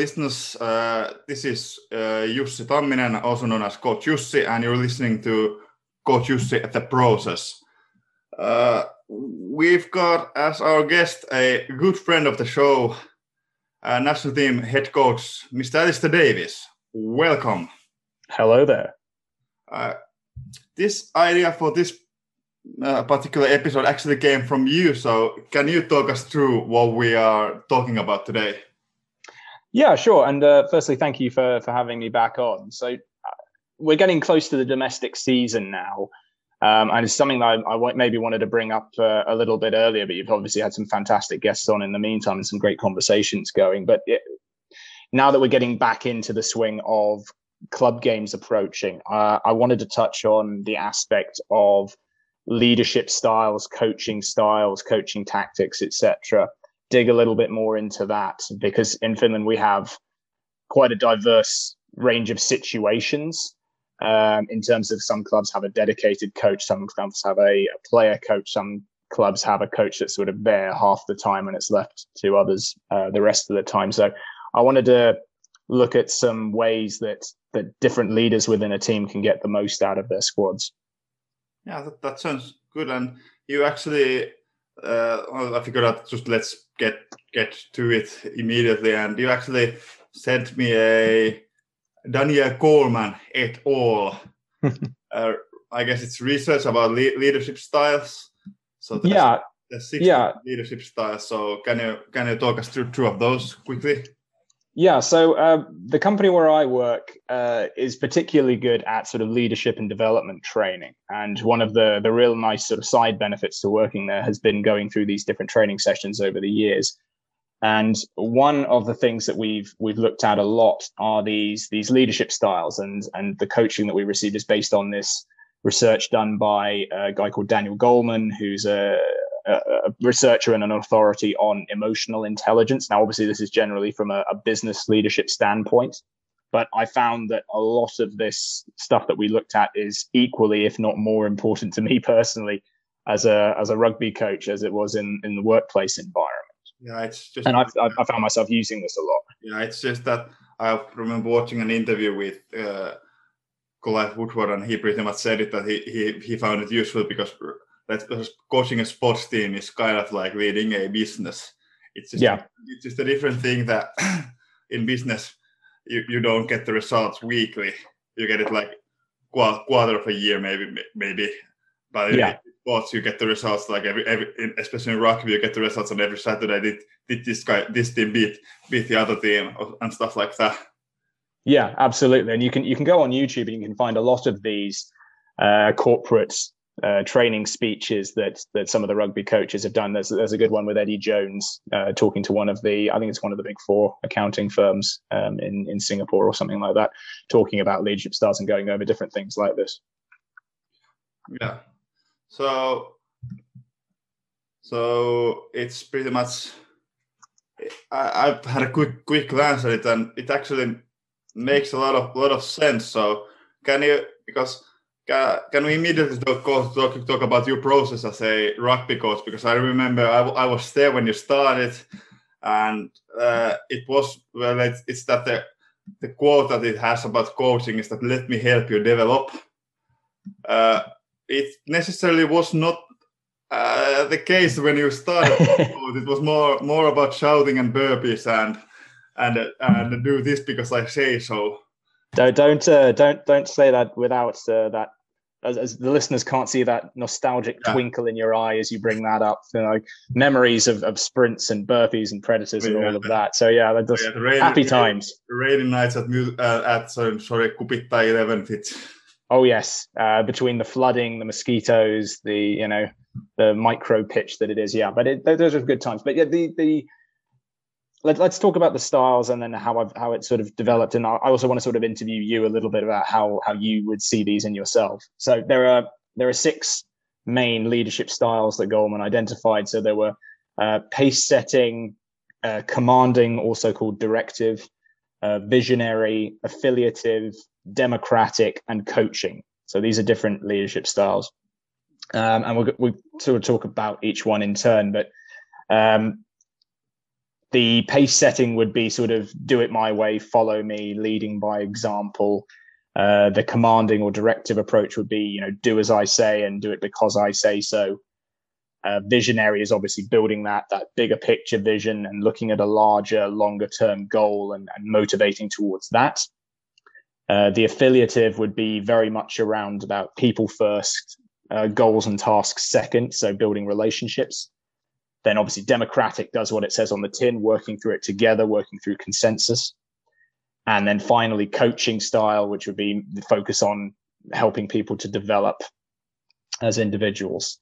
listeners. Uh, this is uh, Jussi Tamminen, also known as Coach Jussi, and you're listening to Coach Jussi at the Process. Uh, we've got as our guest a good friend of the show, uh, national team head coach, Mr. Alistair Davis. Welcome. Hello there. Uh, this idea for this uh, particular episode actually came from you. So, can you talk us through what we are talking about today? Yeah, sure. And uh, firstly, thank you for for having me back on. So, uh, we're getting close to the domestic season now. Um, and it's something that I, I, maybe wanted to bring up uh, a little bit earlier, but you've obviously had some fantastic guests on in the meantime and some great conversations going. But it, now that we're getting back into the swing of club games approaching, uh, I wanted to touch on the aspect of leadership styles, coaching styles, coaching tactics, etc. Dig a little bit more into that because in Finland we have quite a diverse range of situations um, in terms of some clubs have a dedicated coach, some clubs have a, a, player coach, some clubs have a coach that's sort of there half the time and it's left to others uh, the rest of the time. So I wanted to look at some ways that that different leaders within a team can get the most out of their squads. Yeah, that, that sounds good. And you actually, uh, I figured out just let's get get to it immediately. And you actually sent me a Daniel Goleman et al. uh, I guess it's research about le- leadership styles. So yeah, the six yeah. leadership styles. So can you can you talk us through two of those quickly? Yeah, so uh, the company where I work uh, is particularly good at sort of leadership and development training. And one of the the real nice sort of side benefits to working there has been going through these different training sessions over the years. And one of the things that we've we've looked at a lot are these these leadership styles, and and the coaching that we receive is based on this research done by a guy called Daniel Goleman, who's a, a, researcher and an authority on emotional intelligence. Now, obviously, this is generally from a, a business leadership standpoint, but I found that a lot of this stuff that we looked at is equally, if not more, important to me personally as a as a rugby coach as it was in in the workplace environment. Yeah, it's just and I've, I found myself using this a lot. Yeah, it's just that I remember watching an interview with uh, Clive Woodward, and he pretty much said it that he he, he found it useful because that coaching a sports team is kind of like leading a business. It's just yeah. it's just a different thing that in business you, you don't get the results weekly. You get it like quarter of a year, maybe maybe. But yeah sports, you get the results like every, every especially in rugby, you get the results on every Saturday. Did did this guy this team beat beat the other team and stuff like that? Yeah, absolutely. And you can you can go on YouTube and you can find a lot of these uh, corporate uh, training speeches that that some of the rugby coaches have done. There's there's a good one with Eddie Jones uh, talking to one of the I think it's one of the big four accounting firms um, in in Singapore or something like that, talking about leadership styles and going over different things like this. Yeah, so, so it's pretty much. I, have had a quick quick glance at it, and it actually makes a lot of a lot of sense. So, can you because can, can we immediately talk, talk talk about your process as a rugby coach? Because I remember I, I was there when you started, and uh, it was well, it's, it's that the the quote that it has about coaching is that let me help you develop. Uh, it necessarily was not uh, the case when you started. it was more more about shouting and burpees and and and do this because I say so. Don't don't uh, don't don't say that without uh, that. As, as, the listeners can't see that nostalgic yeah. twinkle in your eye as you bring that up, you know, memories of, of sprints and burpees and predators and all of that. So yeah, that does yeah, rainy, happy times. Rainy nights at uh, at sorry, sorry Kupittaa eleven fit. Oh yes, uh, between the flooding, the mosquitoes, the you know the micro pitch that it is. Yeah, but it, those are good times. But yeah, the the let, us talk about the styles and then how I've, how it sort of developed. And I also want to sort of interview you a little bit about how how you would see these in yourself. So there are there are six main leadership styles that Goleman identified. So there were uh, pace setting, uh, commanding, also called directive, uh, visionary, affiliative, democratic, and coaching. So these are different leadership styles. Um, and we'll, we'll sort of talk about each one in turn. But um, the pace setting would be sort of do it my way, follow me, leading by example. Uh, the commanding or directive approach would be, you know, do as I say and do it because I say so. Uh, visionary is obviously building that that bigger picture vision and looking at a larger, longer term goal and, and motivating towards that. Uh, the affiliative would be very much around about people first, uh, goals and tasks second, so building relationships. Then obviously democratic does what it says on the tin, working through it together, working through consensus. And then finally coaching style, which would be the focus on helping people to develop as individuals.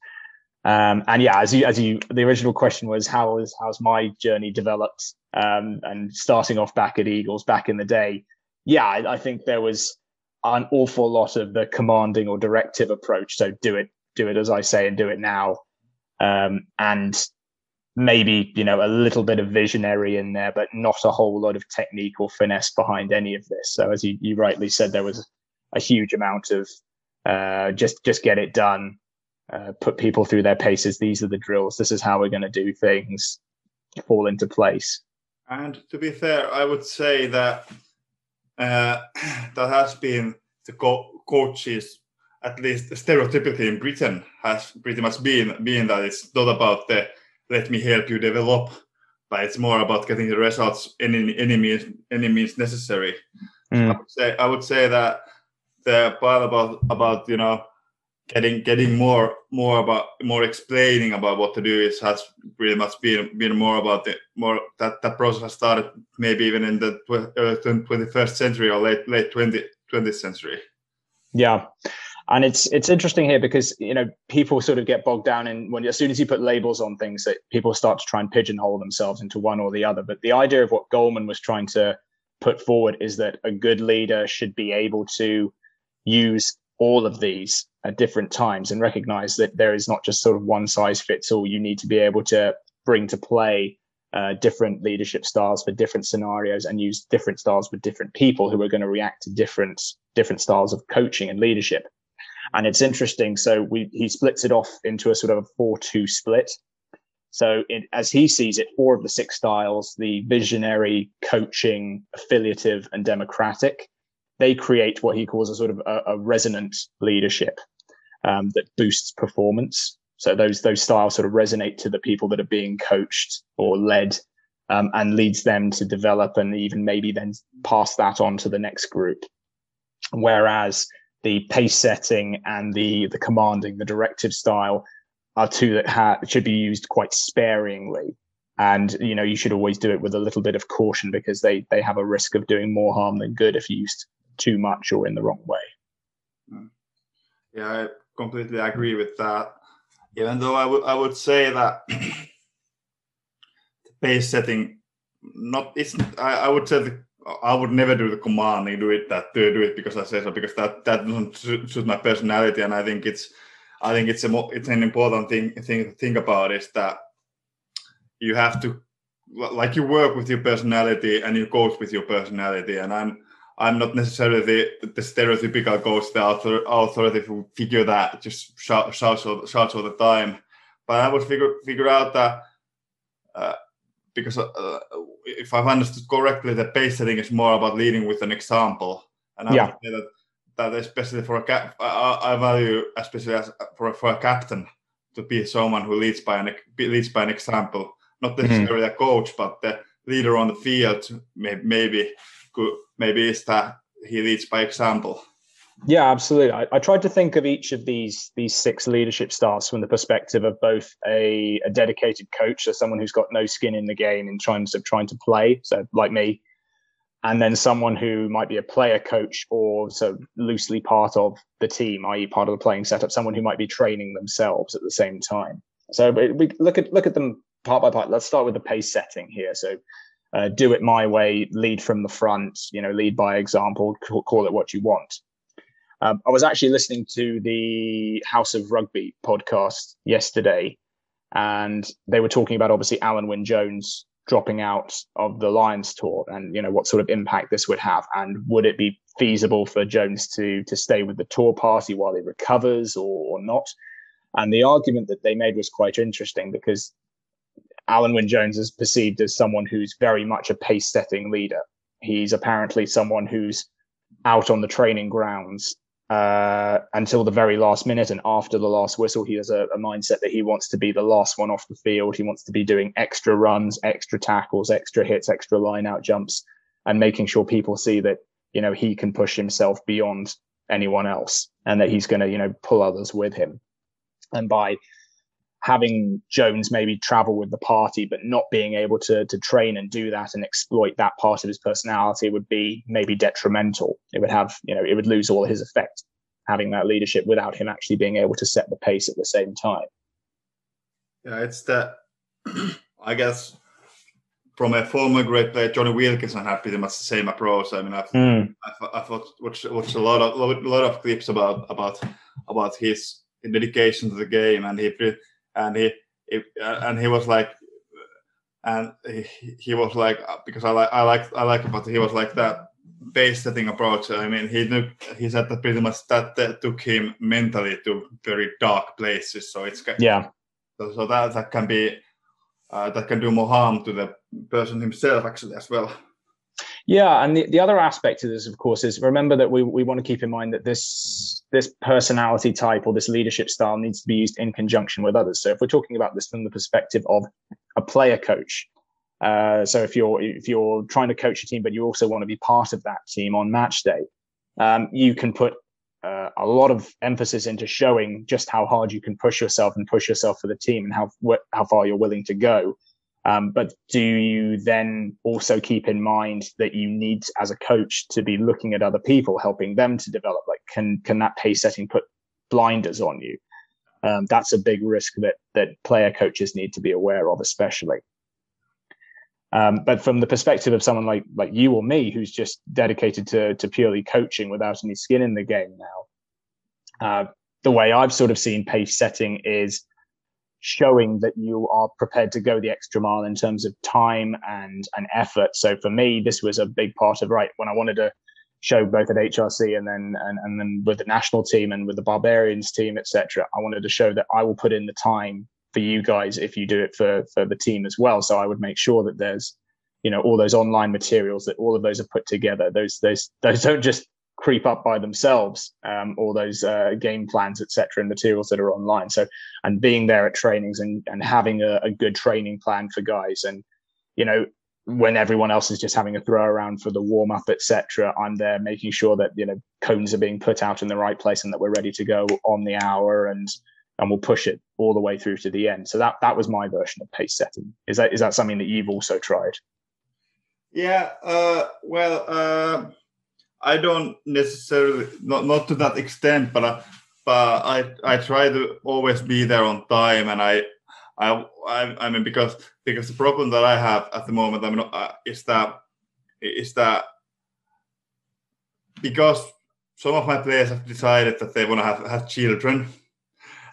Um, and yeah, as you as you the original question was how is how's my journey developed? Um, and starting off back at Eagles back in the day, yeah, I, I, think there was an awful lot of the commanding or directive approach. So do it, do it as I say, and do it now. Um, and maybe you know a little bit of visionary in there, but not a whole lot of technique or finesse behind any of this. So as you, you rightly said, there was a huge amount of uh, just just get it done, uh, put people through their paces. These are the drills. This is how we're going to do things. Fall into place. And to be fair, I would say that uh, that has been the co- coaches, at least stereotypically in Britain, has pretty much been been that it's not about the let me help you develop, but it's more about getting the results any any means any means necessary. Mm. I would say I would say that the part about about you know getting getting more more about more explaining about what to do is has pretty much been been more about the more that that process has started maybe even in the twenty first century or late late 20, 20th century. Yeah, and it's it's interesting here because you know people sort of get bogged down in when as soon as you put labels on things that people start to try and pigeonhole themselves into one or the other. But the idea of what goleman was trying to put forward is that a good leader should be able to use all of these at different times and recognize that there is not just sort of one size fits all. You need to be able to bring to play uh, different leadership styles for different scenarios and use different styles with different people who are going to react to different different styles of coaching and leadership and it's interesting. So we he splits it off into a sort of a four-two split. So it, as he sees it, four of the six styles, the visionary, coaching, affiliative, and democratic, they create what he calls a sort of a, a resonant leadership um, that boosts performance. So those those styles sort of resonate to the people that are being coached or led, um, and leads them to develop and even maybe then pass that on to the next group. Whereas the pace setting and the the commanding, the directive style are two that ha- should be used quite sparingly. And you know, you should always do it with a little bit of caution because they they have a risk of doing more harm than good if used too much or in the wrong way. Yeah, I completely agree with that. Even though I would I would say that the pace setting, not it's I, I would say the I would never do the commanding, do it that do, do it because I say so because that that doesn't suit my personality, and I think it's I think it's a it's an important thing thing to think about is that you have to like you work with your personality and you coach with your personality, and I'm I'm not necessarily the, the stereotypical coach, the author, authority figure that just shout, shouts all, shouts all the time, but I would figure figure out that. Uh, because uh, if I've understood correctly, the pace setting is more about leading with an example, and I yeah. would say that that especially for a cap, I, I value especially as for for a captain to be someone who leads by an leads by an example, not mm-hmm. necessarily mm-hmm. a coach, but the leader on the field. Maybe maybe maybe is that he leads by example. Yeah, absolutely. I, I, tried to think of each of these these six leadership styles from the perspective of both a, a dedicated coach, so someone who's got no skin in the game in terms of trying to play, so like me, and then someone who might be a player coach or so loosely part of the team, i.e., part of the playing setup, someone who might be training themselves at the same time. So we look at look at them part by part. Let's start with the pace setting here. So uh, do it my way, lead from the front, you know, lead by example, call, call it what you want. Um, I was actually listening to the House of Rugby podcast yesterday, and they were talking about obviously Alun Wyn Jones dropping out of the Lions tour, and you know what sort of impact this would have, and would it be feasible for Jones to to stay with the tour party while he recovers or, or not? And the argument that they made was quite interesting because Alun Wyn Jones is perceived as someone who's very much a pace setting leader. He's apparently someone who's out on the training grounds uh, until the very last minute and after the last whistle. He has a, a, mindset that he wants to be the last one off the field. He wants to be doing extra runs, extra tackles, extra hits, extra line out jumps, and making sure people see that you know he can push himself beyond anyone else and that he's going to you know pull others with him. And by having Jones maybe travel with the party, but not being able to to train and do that and exploit that part of his personality would be maybe detrimental. It would have, you know, it would lose all his effect having that leadership without him actually being able to set the pace at the same time. Yeah, it's that. I guess from a former great player, Jonny Wilkinson had pretty much the same approach. I mean, I've, mm. I've, I've watched, watched a lot of a lot of clips about about about his dedication to the game, and he and he, he and he was like and he, he was like because I like I like I like but he was like that pace setting approach. I mean, he knew he said that pretty much that, that took him mentally to very dark places. So it's yeah. So, so that that can be uh, that can do more harm to the person himself actually as well. Yeah, and the, the other aspect of this, of course, is remember that we, we want to keep in mind that this this personality type or this leadership style needs to be used in conjunction with others. So if we're talking about this from the perspective of a player coach, uh, so if you're if you're trying to coach a team, but you also want to be part of that team on match day, um, you can put uh, a lot of emphasis into showing just how hard you can push yourself and push yourself for the team and how how far you're willing to go. Um, but do you then also keep in mind that you need, as a coach, to be looking at other people, helping them to develop? Like, can can that pace setting put blinders on you? Um, that's a big risk that that player coaches need to be aware of, especially. Um, but from the perspective of someone like like you or me, who's just dedicated to to purely coaching without any skin in the game now, uh, the way I've sort of seen pace setting is showing that you are prepared to go the extra mile in terms of time and and effort. So for me, this was a big part of right when I wanted to show both at HRC and then and, and then with the national team and with the Barbarians team, etc. I wanted to show that I will put in the time for you guys if you do it for for the team as well. So I would make sure that there's you know all those online materials that all of those are put together. Those those those don't just creep up by themselves um, all those uh, game plans etc and materials that are online. So and being there at trainings and, and having a, a, good training plan for guys and you know when everyone else is just having a throw around for the warm up etc i'm there making sure that you know cones are being put out in the right place and that we're ready to go on the hour and and we'll push it all the way through to the end. So that that was my version of pace setting. Is that is that something that you've also tried? Yeah uh, well uh I don't necessarily not not to that extent, but uh, but I I try to always be there on time, and I I I, I mean because because the problem that I have at the moment I'm not uh, is that is that because some of my players have decided that they want to have, have children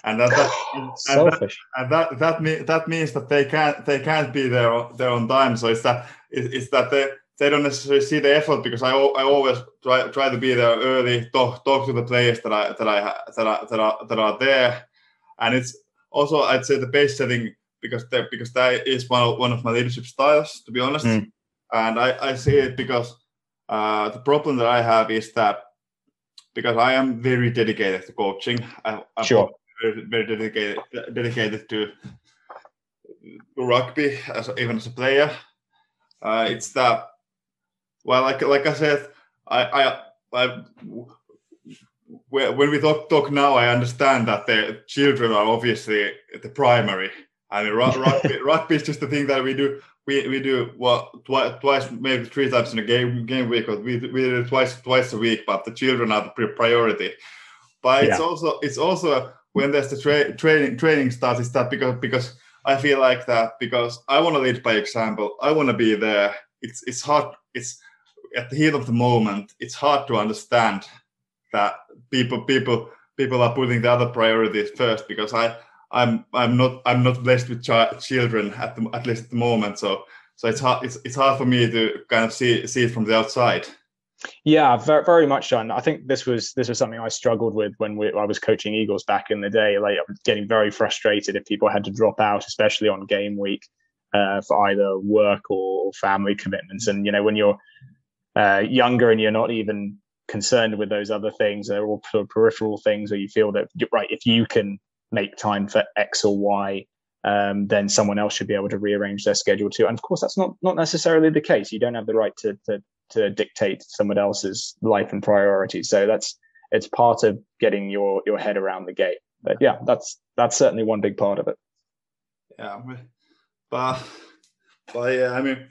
and that, that and, that, and that that, mean, that means that they can't they can't be there there on time. So it's that it's that they they don't necessarily see the effort because I, I always try try to be there early, talk talk to the players that I that I that are that are that are there, and it's also I'd say the pace setting because that because that is one of, one of my leadership styles to be honest, mm. and I I see it because uh, the problem that I have is that because I am very dedicated to coaching, I, I'm sure. very, very dedicated dedicated to rugby as even as a player. Uh, it's that well, like like I said, I I, I when we talk talk now, I understand that the children are obviously the primary. I mean, rugby, rugby is just the thing that we do. We, we do what twice, twice maybe three times in a game game week. But we we do it twice twice a week. But the children are the priority. But it's also it's also when there's the tra- training training starts. It's that because because I feel like that because I want to lead by example. I want to be there. It's it's hard. It's at the heat of the moment, it's hard to understand that people people people are putting the other priorities first because I I'm I'm not I'm not blessed with ch- children at the at least at the moment. So so it's hard it's, it's hard for me to kind of see see it from the outside. Yeah, very, very much so. And I think this was this was something I struggled with when we, I was coaching Eagles back in the day. Like I was getting very frustrated if people had to drop out, especially on game week. uh, for either work or family commitments. And you know, when you're uh, younger and you're not even concerned with those other things, they're all sort of peripheral things, where you feel that right, if you can make time for X or Y, um, then someone else should be able to rearrange their schedule too. And of course, that's not not necessarily the case. You don't have the right to to, to dictate someone else's life and priorities. So that's it's part of getting your your head around the game. But yeah, that's that's certainly one big part of it. Yeah, but but yeah, I mean,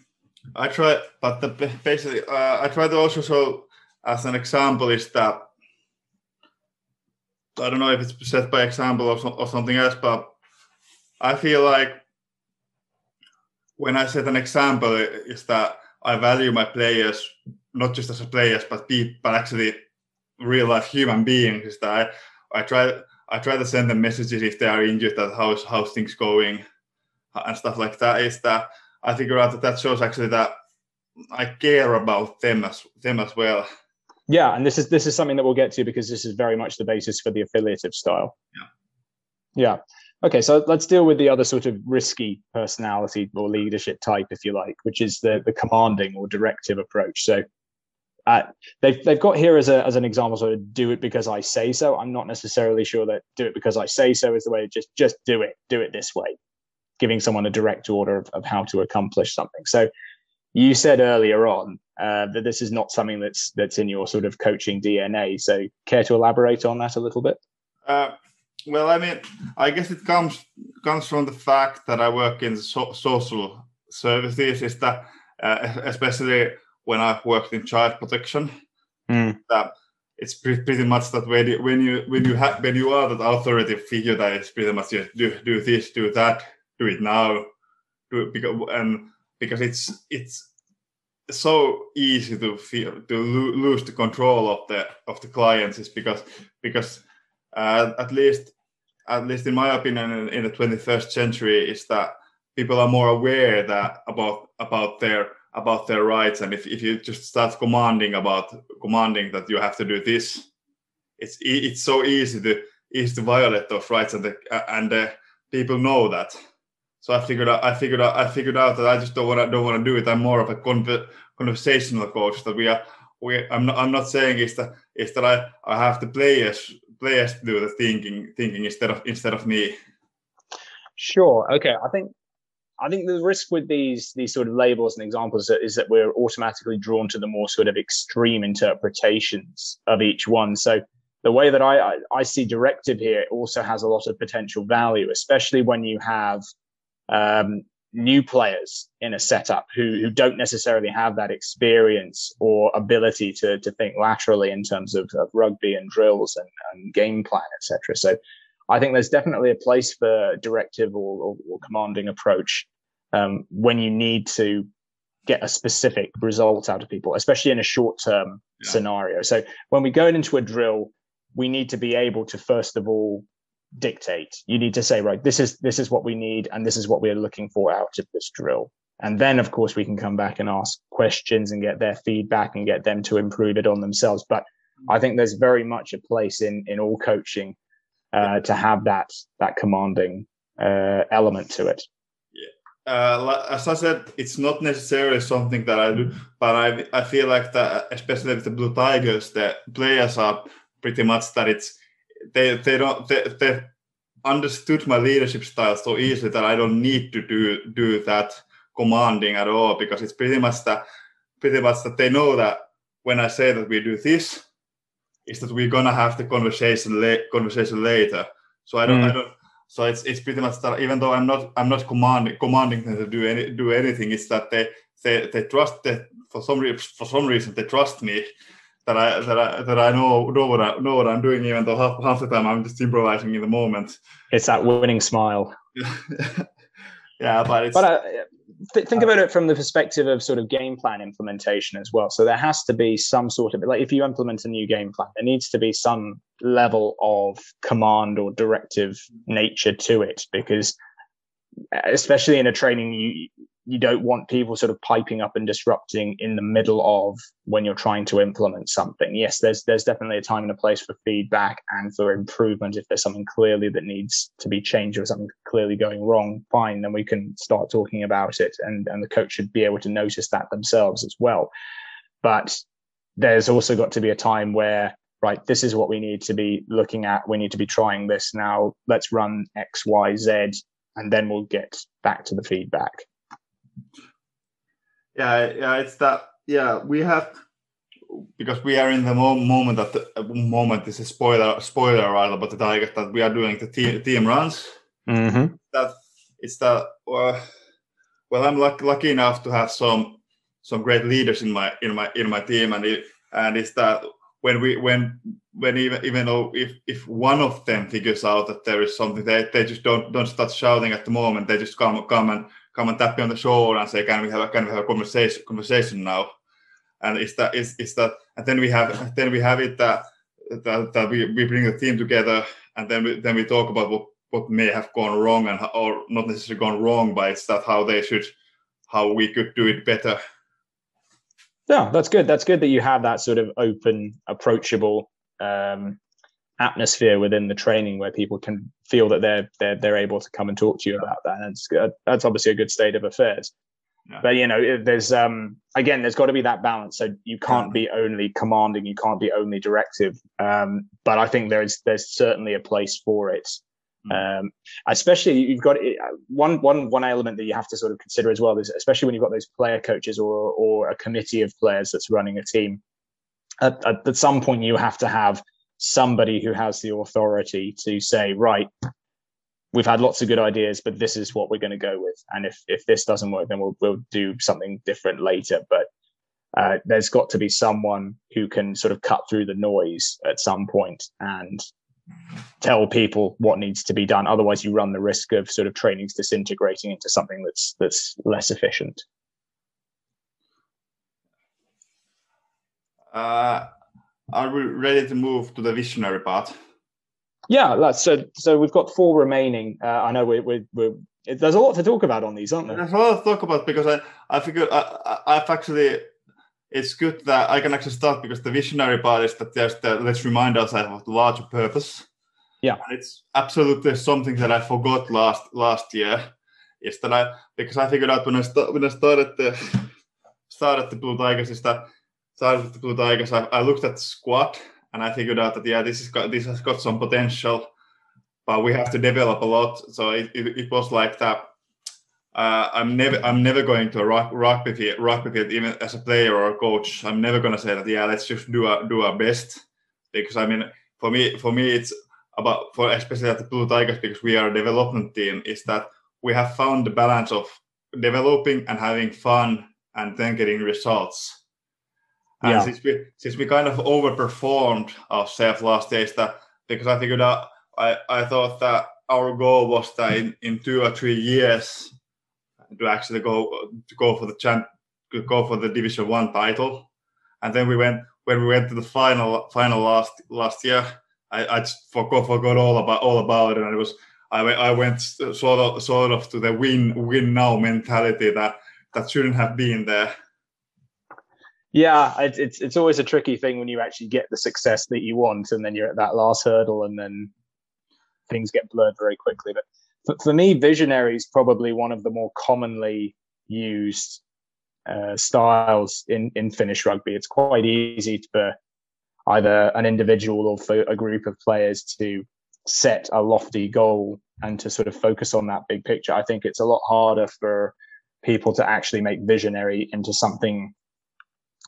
I try, but the basically uh, I try to also show as an example is that I don't know if it's set by example or, or something else, but I feel like when I set an example is that I value my players not just as a players, but people, but actually real life human beings. Is that I, I try I try to send them messages if they are injured that how's how's things going and stuff like that. Is that I figure out that that shows actually that I care about them as them as well. Yeah, and this is this is something that we'll get to because this is very much the basis for the affiliative style. Yeah. Yeah. Okay, so let's deal with the other sort of risky personality or leadership type, if you like, which is the the commanding or directive approach. So uh, they've they've got here as a as an example, sort of do it because I say so. I'm not necessarily sure that do it because I say so is the way. Just just do it, do it this way, giving someone a direct order of, of how to accomplish something. So you said earlier on uh, that this is not something that's that's in your sort of coaching DNA. So care to elaborate on that a little bit? Uh, well, I mean, I guess it comes comes from the fact that I work in so- social services. Is that uh, especially when I've worked in child protection. Mm. That it's pretty, pretty much that when you when you when you have when you are that authority figure that is pretty much just do do this, do that, do it now, do it because and because it's it's so easy to feel to lo- lose the control of the of the clients is because because uh, at least at least in my opinion in, in the 21st century is that people are more aware that about about their about their rights. And if, if you just start commanding about commanding that you have to do this it's it's so easy to easy to violate those rights and the, and the people know that so i figured out i figured out i figured out that i just don't want to don't want to do it. I'm more of a conver- conversational coach that we are we i'm not i'm not saying is that is that i i have the players players do the thinking thinking instead of instead of me. Sure. Okay. I think I think the risk with these these sort of labels and examples is that we're automatically drawn to the more sort of extreme interpretations of each one. So the way that I, I, I see directive here also has a lot of potential value, especially when you have um, new players in a setup who who don't necessarily have that experience or ability to to think laterally in terms of, of rugby and drills and, and game plan, etc. So I think there's definitely a place for directive or, or, or commanding approach um, when you need to get a specific result out of people, especially in a short term yeah. scenario. So when we go into a drill, we need to be able to first of all dictate. You need to say, right, this is this is what we need, and this is what we're looking for out of this drill. And then, of course, we can come back and ask questions and get their feedback and get them to improve it on themselves. But I think there's very much a place in in all coaching uh, to have that that commanding uh, element to it. Yeah, uh, as I said, it's not necessarily something that I do, but I I feel like that, especially with the Blue Tigers, the players are pretty much that it's they they don't they, they understood my leadership style so easily that I don't need to do do that commanding at all because it's pretty much that pretty much that they know that when I say that we do this, is that we're gonna have the conversation la- conversation later. So I don't, mm. I don't. So it's it's pretty much that even though I'm not I'm not commanding commanding them to do any do anything, it's that they they, they trust that for some re- for some reason they trust me that I that I that I know know what I know what I'm doing, even though half, half the time I'm just improvising in the moment. It's that winning smile. yeah, but it's but uh, th- think about it from the perspective of sort of game plan implementation as well. So there has to be some sort of like if you implement a new game plan, there needs to be some level of command or directive nature to it because especially in a training you you don't want people sort of piping up and disrupting in the middle of when you're trying to implement something. Yes, there's there's definitely a time and a place for feedback and for improvement. If there's something clearly that needs to be changed or something clearly going wrong, fine, then we can start talking about it, and and the coach should be able to notice that themselves as well. But there's also got to be a time where right, this is what we need to be looking at. We need to be trying this now. Let's run X, Y, Z, and then we'll get back to the feedback. Yeah, yeah, it's that. Yeah, we have because we are in the moment that the moment is a spoiler spoiler right about the Tigers that we are doing the team, team runs. Mm-hmm. That it's that. Uh, well, I'm lucky, lucky enough to have some some great leaders in my in my in my team, and it, and it's that when we when when even even though if if one of them figures out that there is something they they just don't don't start shouting at the moment they just come come and come and tap me on the shoulder and say can we have a can we have a conversation conversation now and is that is is that and then we have then we have it that that, that we, we bring the team together and then we then we talk about what what may have gone wrong and or not necessarily gone wrong but it's that how they should how we could do it better yeah, that's good. That's good that you have that sort of open, approachable um, atmosphere within the training where people can feel that they're they're they're able to come and talk to you about that. And it's good. That's obviously a good state of affairs. Yeah. But you know, there's um again, there's got to be that balance. So you can't be only commanding, you can't be only directive. Um, but I think there's there's certainly a place for it. Mm. Um, especially you've got uh, one one one element that you have to sort of consider as well is especially when you've got those player coaches or or a committee of players that's running a team. At, at, at some point, you have to have somebody who has the authority to say, right, we've had lots of good ideas, but this is what we're going to go with. And if if this doesn't work, then we'll we'll do something different later. But uh, there's got to be someone who can sort of cut through the noise at some point and tell people what needs to be done. Otherwise, you run the risk of sort of trainings disintegrating into something that's that's less efficient. Uh, are we ready to move to the visionary part? Yeah, that's so. So we've got four remaining. Uh, I know we're, we're, we're there's a lot to talk about on these, aren't there? There's a lot to talk about because I I figured I, I've actually it's good that I can actually start because the visionary part is that there's the, let's remind ourselves of the larger purpose. Yeah, and it's absolutely something that I forgot last last year. Is that I because I figured out when I st- when I started the started the Blue Tigers is that started the Blue Tigers I, I looked at the squad and I figured out that yeah this is got this has got some potential, but we have to develop a lot. So it, it, it was like that uh, I'm never I'm never going to rock, field, rugby field even as a player or a coach. I'm never going to say that yeah let's just do our do our best because I mean for me for me it's about for especially at the Blue Tigers because we are a development team is that we have found the balance of developing and having fun and then getting results. And yeah. since we since we kind of overperformed ourselves last that because I figured out I, I thought that our goal was that in, in two or three years to actually go to go for the champ, go for the Division One title, and then we went when we went to the final final last last year. I, I just forgot forgot all about all about it, and it was I, I went sort of sort of to the win win now mentality that that shouldn't have been there. Yeah, it's, it's it's always a tricky thing when you actually get the success that you want, and then you're at that last hurdle, and then things get blurred very quickly. But for, for me, visionary is probably one of the more commonly used uh, styles in, in Finnish rugby. It's quite easy for either an individual or for a group of players to set a lofty goal and to sort of focus on that big picture. I think it's a lot harder for people to actually make visionary into something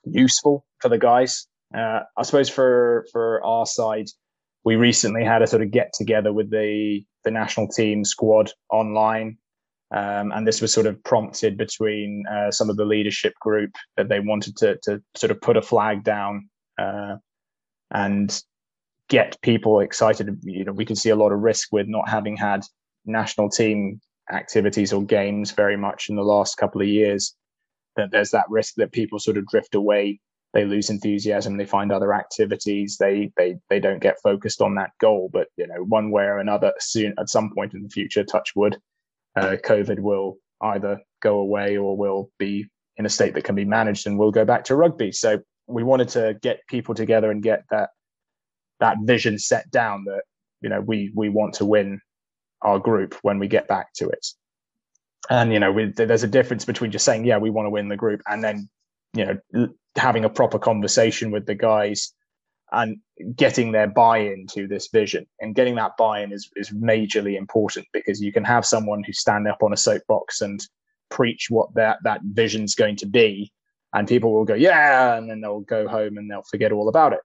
useful for the guys. Uh, I suppose for for our side, we recently had a sort of get together with the the national team squad online. Um, and this was sort of prompted between uh, some of the leadership group that they wanted to, to sort of put a flag down uh, and get people excited. You know, we can see a lot of risk with not having had national team activities or games very much in the last couple of years. That there's that risk that people sort of drift away they lose enthusiasm they find other activities they they they don't get focused on that goal but you know one way or another soon at some point in the future touch wood uh, covid will either go away or will be in a state that can be managed and we'll go back to rugby. So we wanted to get people together and get that that vision set down that you know we we want to win our group when we get back to it. And you know, we, there's a difference between just saying, "Yeah, we want to win the group," and then you know having a proper conversation with the guys and getting their buy-in to this vision. And getting that buy-in is is majorly important because you can have someone who stand up on a soapbox and preach what that that vision's going to be, and people will go, "Yeah," and then they'll go home and they'll forget all about it.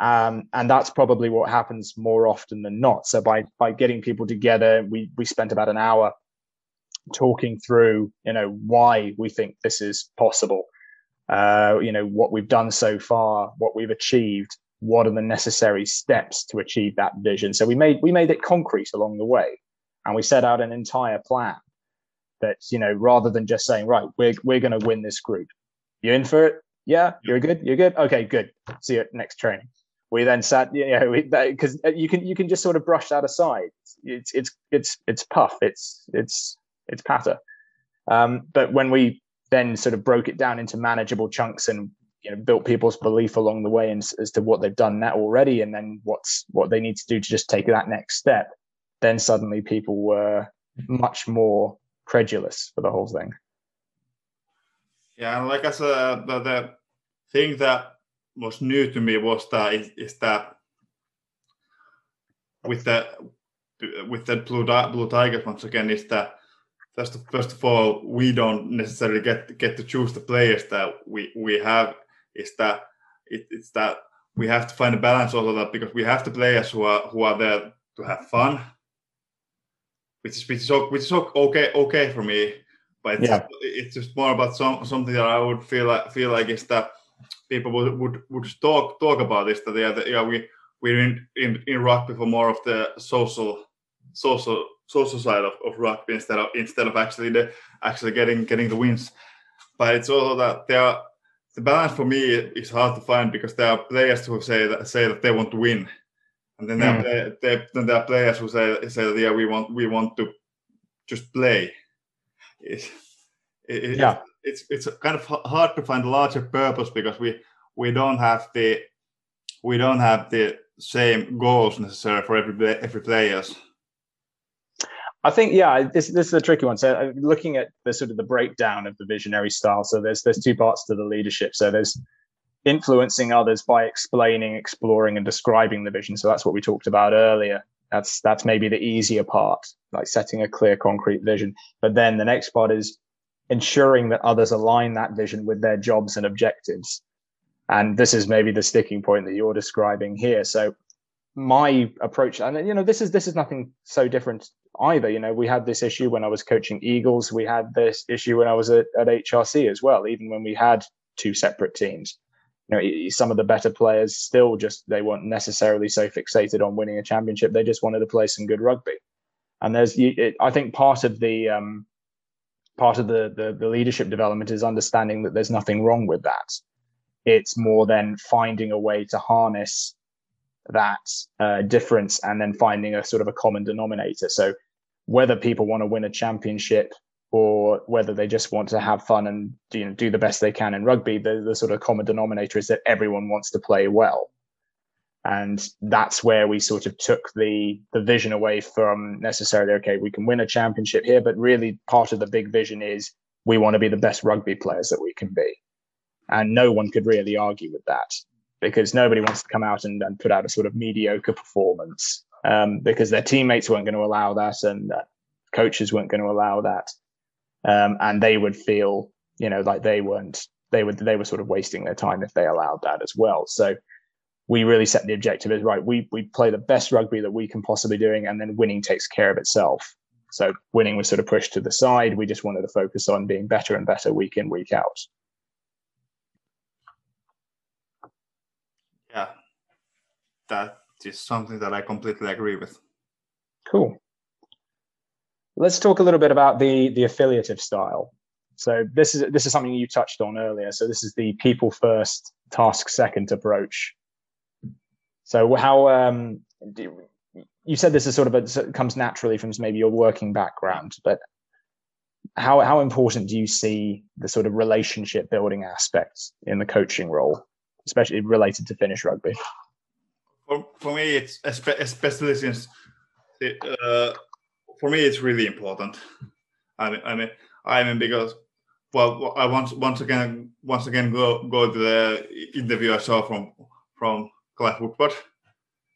Um, and that's probably what happens more often than not. So by by getting people together, we we spent about an hour talking through, you know, why we think this is possible. Uh, you know, what we've done so far, what we've achieved, what are the necessary steps to achieve that vision. So we made we made it concrete along the way, and we set out an entire plan that you know rather than just saying right we're we're going to win this group. You in for it? Yeah. You're good? You're good? Okay good. See you at next training. We then sat you know because you can you can just sort of brush that aside. It's it's it's it's puff. It's it's it's patter um, but when we then sort of broke it down into manageable chunks and you know built people's belief along the way and, as to what they've done that already and then what's what they need to do to just take that next step then suddenly people were much more credulous for the whole thing. Yeah and like i said the, the thing that was new to me was that is, is that with the with the blue blue tigers once again is that first of, first of all we don't necessarily get get to choose the players that we we have is that it, it's that we have to find a balance also that because we have the players who are who are there to have fun which is which is, which is okay okay for me but it's, yeah. it's just more about some something that I would feel like feel like is that people would would, would talk talk about this that yeah, yeah we we're in, in in rugby for more of the social social social side of, of rugby instead of instead of actually the actually getting getting the wins but it's also that there are the balance for me is hard to find because there are players who say that say that they want to win and then mm. there, are, there, then there are players who say say that yeah we want we want to just play it, it, yeah it's it's kind of hard to find a larger purpose because we we don't have the we don't have the same goals necessary for every every players. I think yeah, this this is a tricky one. So uh, looking at the sort of the breakdown of the visionary style, so there's there's two parts to the leadership. So there's influencing others by explaining, exploring, and describing the vision. So that's what we talked about earlier. That's that's maybe the easier part, like setting a clear, concrete vision. But then the next part is ensuring that others align that vision with their jobs and objectives. And this is maybe the sticking point that you're describing here. So my approach, and you know, this is this is nothing so different either. You know, we had this issue when I was coaching Eagles. We had this issue when I was at, at HRC as well, even when we had two separate teams. You know, some of the better players still just they weren't necessarily so fixated on winning a championship. They just wanted to play some good rugby. And there's, it, I think, part of the um, part of the, the, the leadership development is understanding that there's nothing wrong with that. It's more than finding a way to harness that uh, difference and then finding a sort of a common denominator. So whether people want to win a championship or whether they just want to have fun and you know do the best they can in rugby, the, the sort of common denominator is that everyone wants to play well. And that's where we sort of took the the vision away from necessarily okay we can win a championship here but really part of the big vision is we want to be the best rugby players that we can be. And no one could really argue with that because nobody wants to come out and, and put out a sort of mediocre performance um, because their teammates weren't going to allow that and uh, coaches weren't going to allow that um, and they would feel you know like they weren't they would they were sort of wasting their time if they allowed that as well so we really set the objective as right. We we play the best rugby that we can possibly doing, and then winning takes care of itself. So winning was sort of pushed to the side. We just wanted to focus on being better and better week in week out. Yeah, that is something that I completely agree with. Cool. Let's talk a little bit about the the affiliative style. So this is this is something you touched on earlier. So this is the people first, task second approach so how um, you said this is sort of a, comes naturally from maybe your working background, but how how important do you see the sort of relationship building aspects in the coaching role, especially related to Finnish rugby? For, for me, it's especially since uh, for me it's really important. I mean, I mean, I mean because well, I once once again once again go go to the interview I saw from from Clive Woodward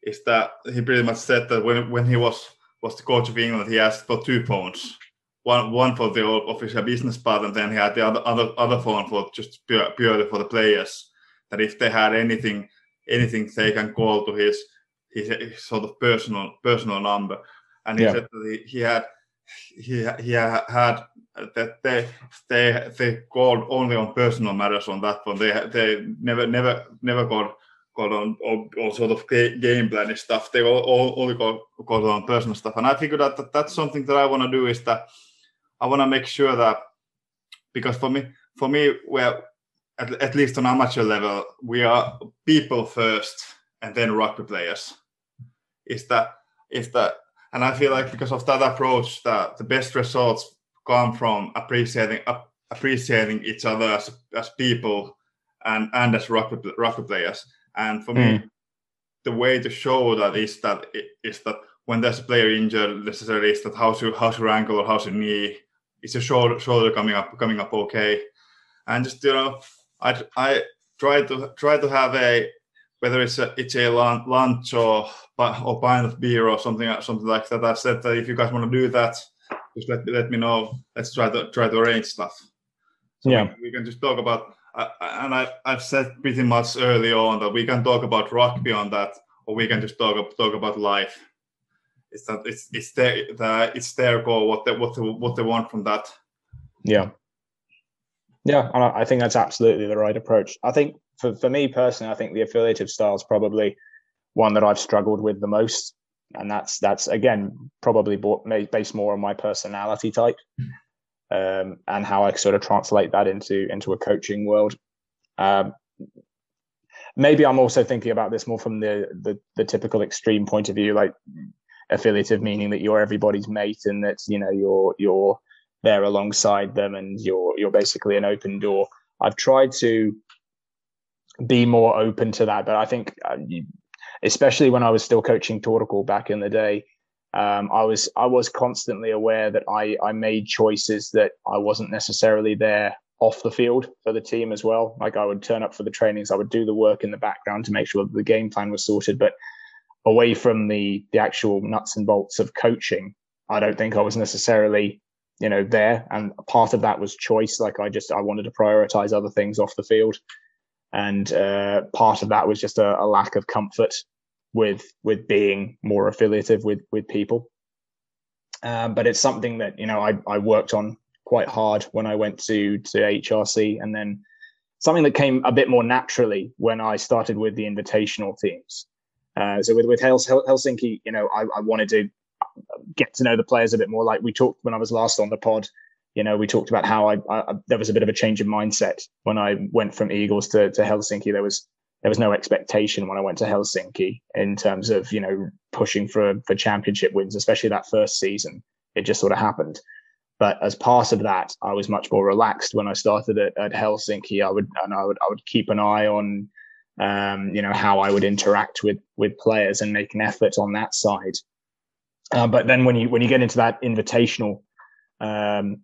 is that he pretty much said that when when he was was the coach of England, he asked for two phones, one one for the official business part, and then he had the other other other phone for just pure, purely for the players. That if they had anything anything they can call to his his, his sort of personal personal number, and he yeah. said that he, he had he he had that they they they called only on personal matters on that one. They they never never never called called on, on, on sort of game planning stuff. They all, all only called, called on personal stuff. And I figured out that that's something that I want to do is that I want to make sure that because for me for me well at, at least on amateur level we are people first and then rugby players. Is that is that and I feel like because of that approach, that the best results come from appreciating appreciating each other as as people and and as rugby rugby players. And for mm. me, the way to show that is that is that when there's a player injured, necessarily is that how's your how's your ankle or how's your knee? Is your shoulder shoulder coming up coming up okay? And just you know, I I try to try to have a whether it's a it's a lunch or or pint of beer or something something like that. I said that if you guys want to do that, just let let me know. Let's try to try to arrange stuff. So yeah, we, we, can just talk about. Uh, and I I've said pretty much early on that we can talk about rugby on that, or we can just talk talk about life. It's that it's it's their the, it's their goal what they what they, what they want from that. Yeah. Yeah, and I think that's absolutely the right approach. I think for, for me personally, I think the affiliative style is probably one that I've struggled with the most. And that's that's again probably based more on my personality type um, and how I sort of translate that into into a coaching world. Um, maybe I'm also thinking about this more from the, the the typical extreme point of view, like affiliative, meaning that you're everybody's mate and that you know you're you're there alongside them and you're you're basically an open door. I've tried to be more open to that. But I think, uh, especially when I was still coaching Turku back in the day, um, I was I was constantly aware that I I made choices that I wasn't necessarily there off the field for the team as well. Like I would turn up for the trainings, I would do the work in the background to make sure that the game plan was sorted, but away from the the actual nuts and bolts of coaching, I don't think I was necessarily you know there and part of that was choice like i just i wanted to prioritize other things off the field and uh, part of that was just a, a, lack of comfort with with being more affiliative with with people. Um, but it's something that you know I, I worked on quite hard when I went to to HRC, and then something that came a bit more naturally when I started with the invitational teams. Uh, so with with Helsinki, you know, I, I wanted to get to know the players a bit more. Like we talked when I was last on the pod, you know, we talked about how I, I, there was a bit of a change of mindset when I went from Eagles to, to Helsinki. There was there was no expectation when I went to Helsinki in terms of you know pushing for for championship wins, especially that first season. It just sort of happened. But as part of that, I was much more relaxed when I started at, at Helsinki. I would and I would I would keep an eye on um, you know how I would interact with with players and make an effort on that side. Uh, but then when you when you get into that invitational um,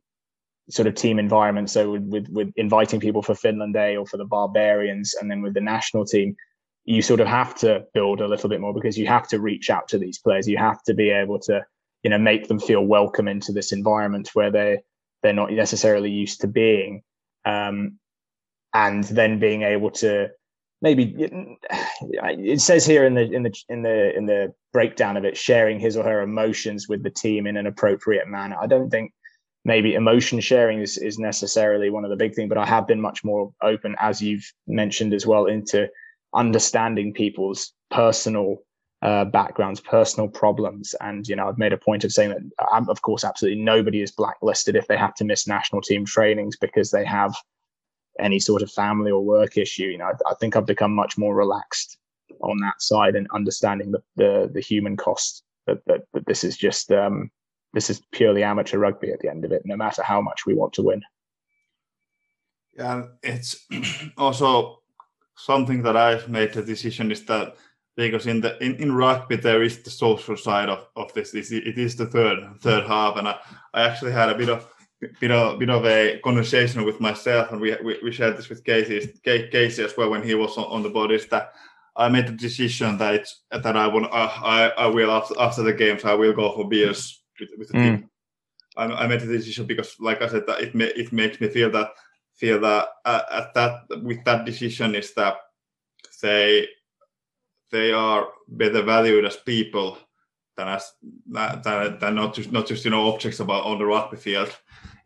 sort of team environment. So with, with, with inviting people for Finland Day or for the Barbarians, and then with the national team, you sort of have to build a little bit more because you have to reach out to these players. You have to be able to, you know, make them feel welcome into this environment where they they're not necessarily used to being, um, and then being able to maybe it says here in the in the in the in the breakdown of it sharing his or her emotions with the team in an appropriate manner i don't think maybe emotion sharing is, is necessarily one of the big things, but I have been much more open, as you've mentioned as well, into understanding people's personal uh, backgrounds, personal problems. And, you know, I've made a point of saying that, um, of course, absolutely nobody is blacklisted if they have to miss national team trainings because they have any sort of family or work issue. You know, I, I think I've become much more relaxed on that side and understanding the, the, the human cost that, that, that this is just, um, this is purely amateur rugby at the end of it, no matter how much we want to win. Yeah, it's also something that I've made the decision is that because in the in, in rugby there is the social side of, of this. It is the third third half, and I, I actually had a bit of bit of bit of a conversation with myself, and we we, we shared this with Casey Casey as well when he was on, on the board. Is that I made the decision that it's, that I want uh, I I will after, after the games I will go for beers with, with the mm. team. I, I, made the decision because, like I said, that it ma- it makes me feel that feel that uh, at that with that decision is that they they are better valued as people than as than, than not just not just you know objects about on the rugby field.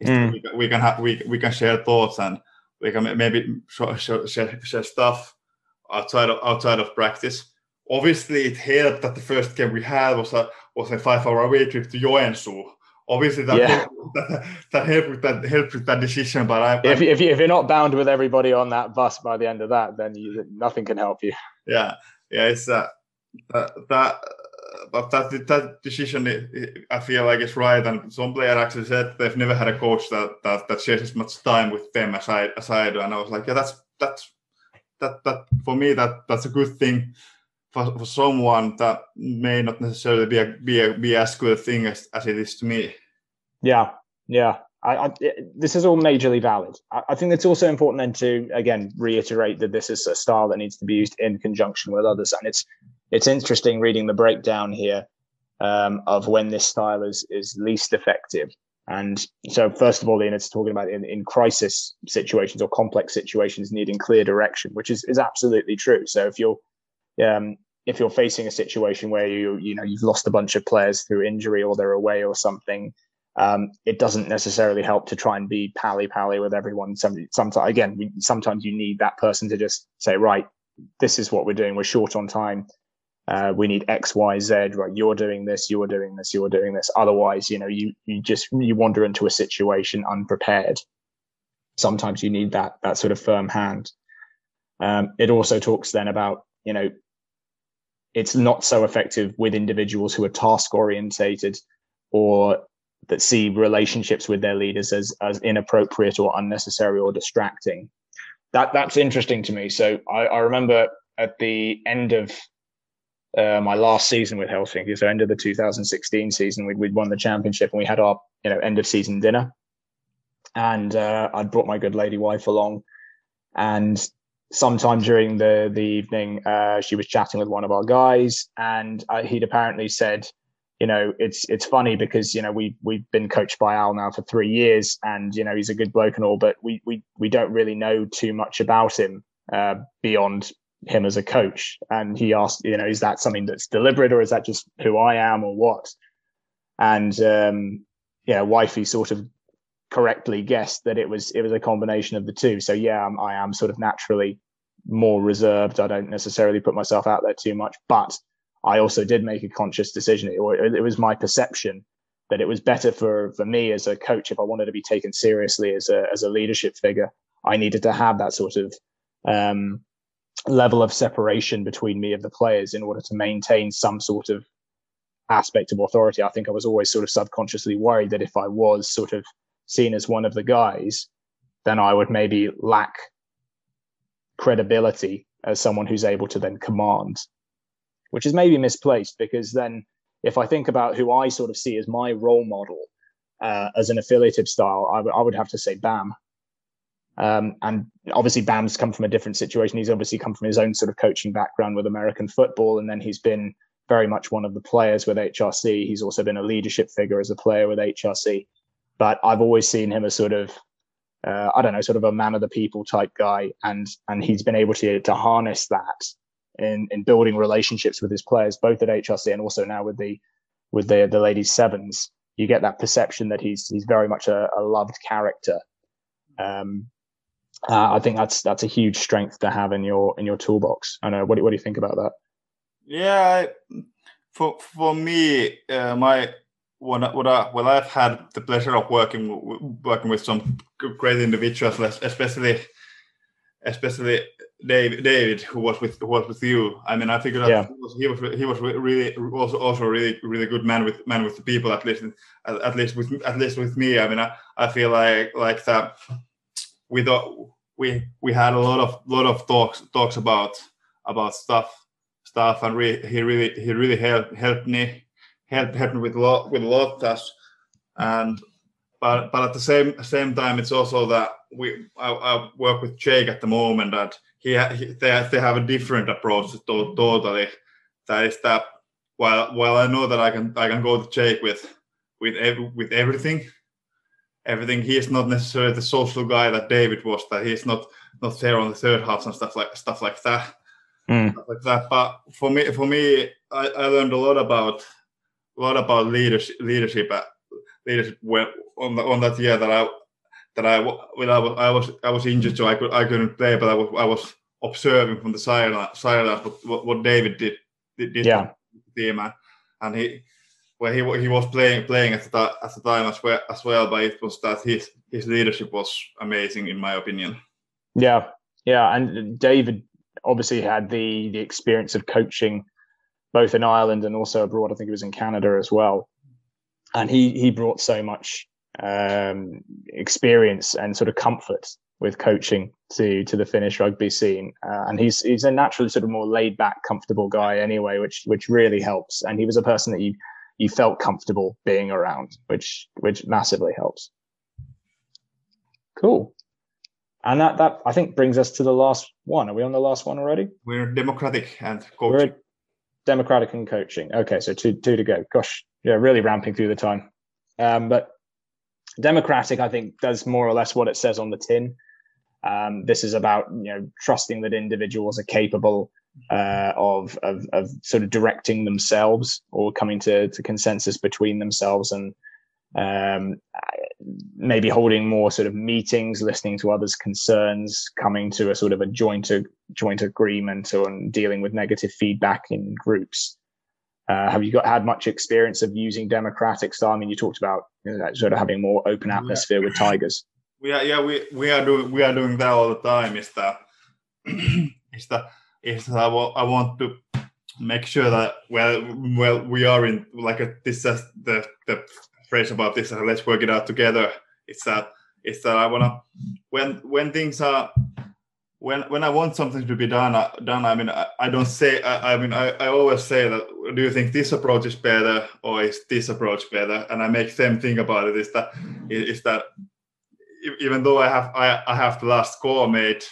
Mm. We, we, can have we, we can share thoughts and we can maybe share, share, share stuff outside of outside of practice. Obviously, it helped that the first game we had was a was a five hour away trip to Joensuu. Obviously, that, yeah. helped, that, that helped with that helped with that decision. But I, if, if, you, if you're not bound with everybody on that bus by the end of that, then you, nothing can help you. Yeah, yeah, it's uh, that that but that that decision I feel like is right. And some player actually said they've never had a coach that that, that shares as much time with them as I as I do. And I was like, yeah, that's that's that that for me that that's a good thing for, for someone that may not necessarily be a, be a, be as good a thing as, as it is to me. Yeah, yeah. I, I, this is all majorly valid. I, I, think it's also important then to again reiterate that this is a style that needs to be used in conjunction with others, and it's it's interesting reading the breakdown here um, of when this style is is least effective. And so, first of all, Ian, it's talking about in, in crisis situations or complex situations needing clear direction, which is, is absolutely true. So, if you're um, if you're facing a situation where you you know you've lost a bunch of players through injury or they're away or something, um, it doesn't necessarily help to try and be pally pally with everyone. Some, sometimes, again, sometimes you need that person to just say, right, this is what we're doing. We're short on time. Uh, we need X, Y, Z. Right, you're doing this. You're doing this. You're doing this. Otherwise, you know, you you just you wander into a situation unprepared. Sometimes you need that that sort of firm hand. Um, it also talks then about you know it's not so effective with individuals who are task orientated or that see relationships with their leaders as as inappropriate or unnecessary or distracting. That that's interesting to me. So I, I remember at the end of uh, my last season with Helsinki, so end of the 2016 season, we'd, we'd won the championship and we had our you know end of season dinner, and uh, I'd brought my good lady wife along, and sometime during the the evening, uh, she was chatting with one of our guys, and uh, he'd apparently said you know, it's it's funny because you know we we've been coached by Al now for three years, and you know he's a good bloke and all, but we we we don't really know too much about him uh, beyond him as a coach. And he asked, you know, is that something that's deliberate or is that just who I am or what? And um, yeah, wifey sort of correctly guessed that it was it was a combination of the two. So yeah, I'm, I am sort of naturally more reserved. I don't necessarily put myself out there too much, but I also did make a conscious decision. It, it was my perception that it was better for for me as a coach if I wanted to be taken seriously as a as a leadership figure. I needed to have that sort of um, level of separation between me and the players in order to maintain some sort of aspect of authority. I think I was always sort of subconsciously worried that if I was sort of seen as one of the guys, then I would maybe lack credibility as someone who's able to then command which is maybe misplaced because then if I think about who I sort of see as my role model uh, as an affiliative style, I, w- I would have to say Bam. Um, and obviously, Bam's come from a different situation. He's obviously come from his own sort of coaching background with American football, and then he's been very much one of the players with HRC. He's also been a leadership figure as a player with HRC. But I've always seen him as sort of, uh, I don't know, sort of a man of the people type guy, and and he's been able to to harness that in in building relationships with his players, both at HRC and also now with the with the the ladies sevens. You get that perception that he's he's very much a, a loved character. Um, uh, I think that's that's a huge strength to have in your in your toolbox. I know. What do, what do you think about that? Yeah, for for me, uh, my when what I, well, I've had the pleasure of working working with some great individuals, especially especially David, David, who was with who was with you. I mean, I figured out yeah. he was he was he was really also also really really good man with man with the people at least at, least with at least with me. I mean, I, I feel like like that we we we had a lot of lot of talks talks about about stuff stuff and re, he really he really helped helped me helped helped me with a lot with a lot of tasks. And but but at the same same time it's also that we I, I work with Jake at the moment that he, he they, they have a different approach to, totally. That is that while while I know that I can I can go to Jake with with every, with everything everything he is not necessarily the social guy that David was that he's not not there on the third half and stuff like stuff like that mm. stuff like that but for me for me I, I learned a lot about a lot about leadership leadership uh, leadership when, on the, on that year that I that I when I was I was I was injured, so I could I couldn't play, but I was I was observing from the sideline sideline what, what David did did, did yeah. the team and, and he where he he was playing playing at the at the time as well as well, but it was that his his leadership was amazing in my opinion. Yeah, yeah, and David obviously had the the experience of coaching both in Ireland and also abroad. I think he was in Canada as well, and he he brought so much um, experience and sort of comfort with coaching to to the Finnish rugby scene. Uh, and he's he's a naturally sort of more laid back, comfortable guy anyway, which which really helps. And he was a person that you you felt comfortable being around, which which massively helps. Cool. And that that I think brings us to the last one. Are we on the last one already? We're democratic and coaching. We're democratic and coaching. Okay, so two two to go. Gosh, yeah, really ramping through the time. Um, but Democratic, I think, does more or less what it says on the tin. Um, this is about you know trusting that individuals are capable uh, of, of, of sort of directing themselves or coming to, to consensus between themselves and um, maybe holding more sort of meetings, listening to others' concerns, coming to a sort of a joint a joint agreement on dealing with negative feedback in groups. Uh, have you got had much experience of using democratic style? I mean, you talked about you know, sort of having more open atmosphere yeah. with tigers. We are, yeah, we, we are doing we are doing that all the time. Is that is that is that I, I want to make sure that well well we are in like a, this is the the phrase about this. Uh, let's work it out together. It's that it's that I wanna when when things are when when I want something to be done, uh, done. I mean, I, I don't say. I, I mean, I, I always say that. Do you think this approach is better, or is this approach better? And I make them think about it. Is that is that even though I have I, I have the last score made,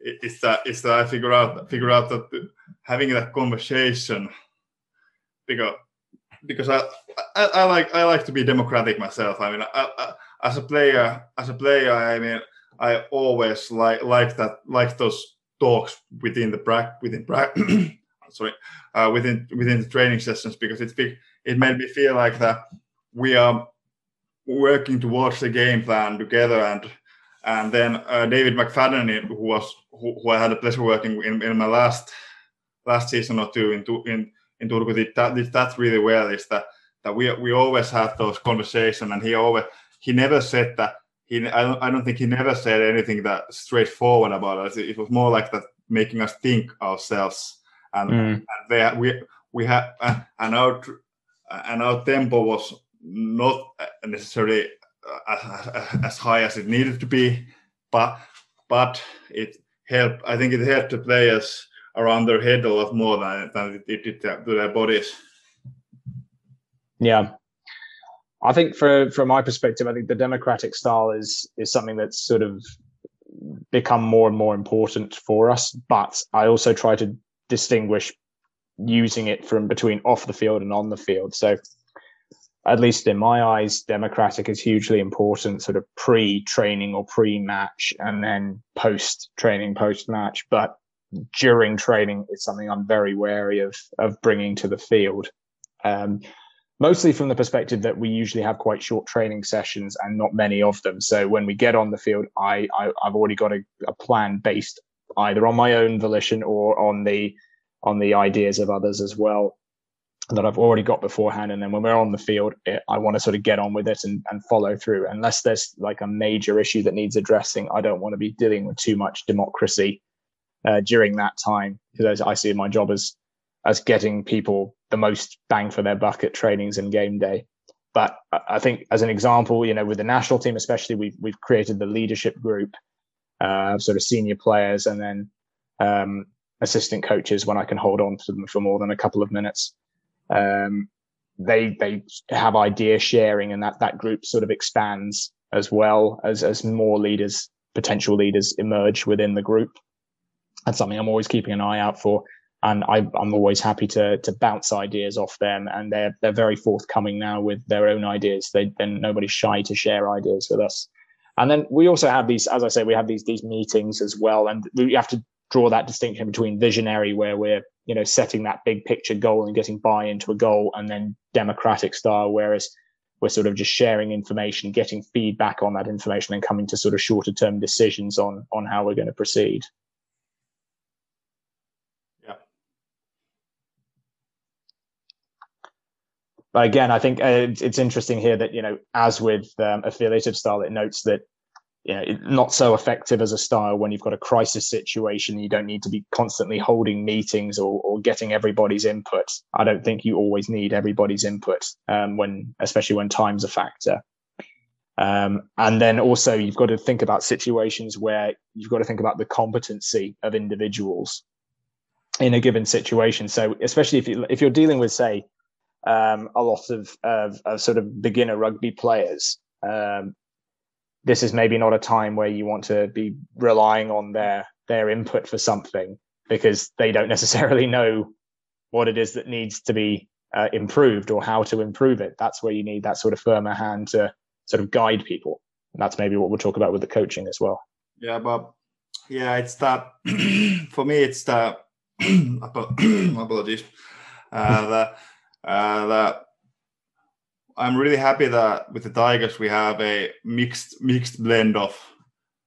is that is that I figure out figure out that having that conversation because because I, I, I like I like to be democratic myself. I mean, I, I, as a player, as a player, I mean, I always like like that like those talks within the pra- within pra- sorry uh, within within the training sessions because it it made me feel like that we are working towards the game plan together and and then uh, David McFadden who was who, who, I had the pleasure working in, in my last last season or two in in in Turku did that did that really well is that that we we always have those conversations and he always he never said that he I don't, I don't think he never said anything that straightforward about us. It was more like that making us think ourselves, and, mm. and there we we had uh, and our and our tempo was not necessarily as high as it needed to be, but but it helped. I think it helped the players around their head a lot more than than it did to their bodies. Yeah, I think for from my perspective, I think the democratic style is is something that's sort of become more and more important for us. But I also try to distinguish using it from between off the field and on the field. So at least in my eyes, democratic is hugely important, sort of pre-training or pre-match, and then post-training, post-match. But during training, it's something I'm very wary of of bringing to the field. Um, mostly from the perspective that we usually have quite short training sessions and not many of them. So when we get on the field, I, I have already got a, a, plan based either on my own volition or on the on the ideas of others as well that I've already got beforehand. And then when we're on the field, it, I want to sort of get on with it and, and follow through. Unless there's like a major issue that needs addressing, I don't want to be dealing with too much democracy uh, during that time because I see my job as as getting people the most bang for their buck at trainings and game day. But I think, as an example, you know, with the national team especially, we've we've created the leadership group, uh, sort of senior players, and then um, assistant coaches when I can hold on to them for more than a couple of minutes. Um, they they have idea sharing, and that that group sort of expands as well as as more leaders, potential leaders, emerge within the group. That's something I'm always keeping an eye out for, and I, am always happy to to bounce ideas off them. And they're they're very forthcoming now with their own ideas. They then nobody's shy to share ideas with us. And then we also have these, as I say, we have these these meetings as well, and we have to draw that distinction between visionary, where we're you know setting that big picture goal and getting buy into a goal, and then democratic style, whereas we're sort of just sharing information, getting feedback on that information, and coming to sort of shorter term decisions on on how we're going to proceed. Yeah. But again, I think uh, it's interesting here that you know, as with um, affiliative style, it notes that know, not so effective as a style when you've got a crisis situation. You don't need to be constantly holding meetings or, or getting everybody's input. I don't think you always need everybody's input um, when, especially when time's a factor. Um, and then also you've got to think about situations where you've got to think about the competency of individuals in a given situation. So especially if you if you're dealing with say um, a lot of, of, of sort of beginner rugby players, um, this is maybe not a time where you want to be relying on their their input for something because they don't necessarily know what it is that needs to be uh, improved or how to improve it. That's where you need that sort of firmer hand to sort of guide people. And that's maybe what we'll talk about with the coaching as well. Yeah, but yeah, it's that for me. It's that apologies. Uh, uh, that I'm really happy that with the Tigers we have a mixed mixed blend of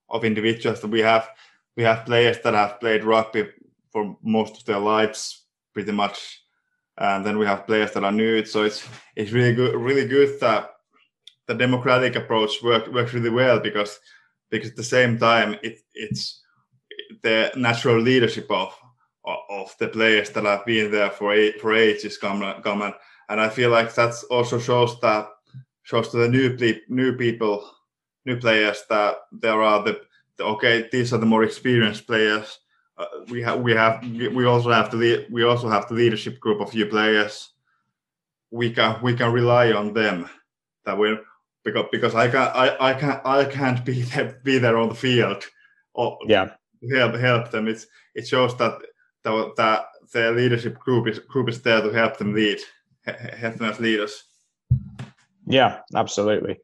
of individuals. That we have we have players that have played rugby for most of their lives, pretty much, and then we have players that are new. So it's it's really good really good that the democratic approach works works really well because because at the same time it it's the natural leadership of of the players that have been there for for ages come come and and I feel like that also shows that shows to the new new people, new players that there are the, the okay these are the more experienced players. Uh, we have we have we also have the we also have the leadership group of few players. We can we can rely on them that we because because I can I, I can't I can't be there be there on the field or yeah help help them. It's it shows that that, that the leadership group is group is there to help them lead as leaders. Yeah, absolutely.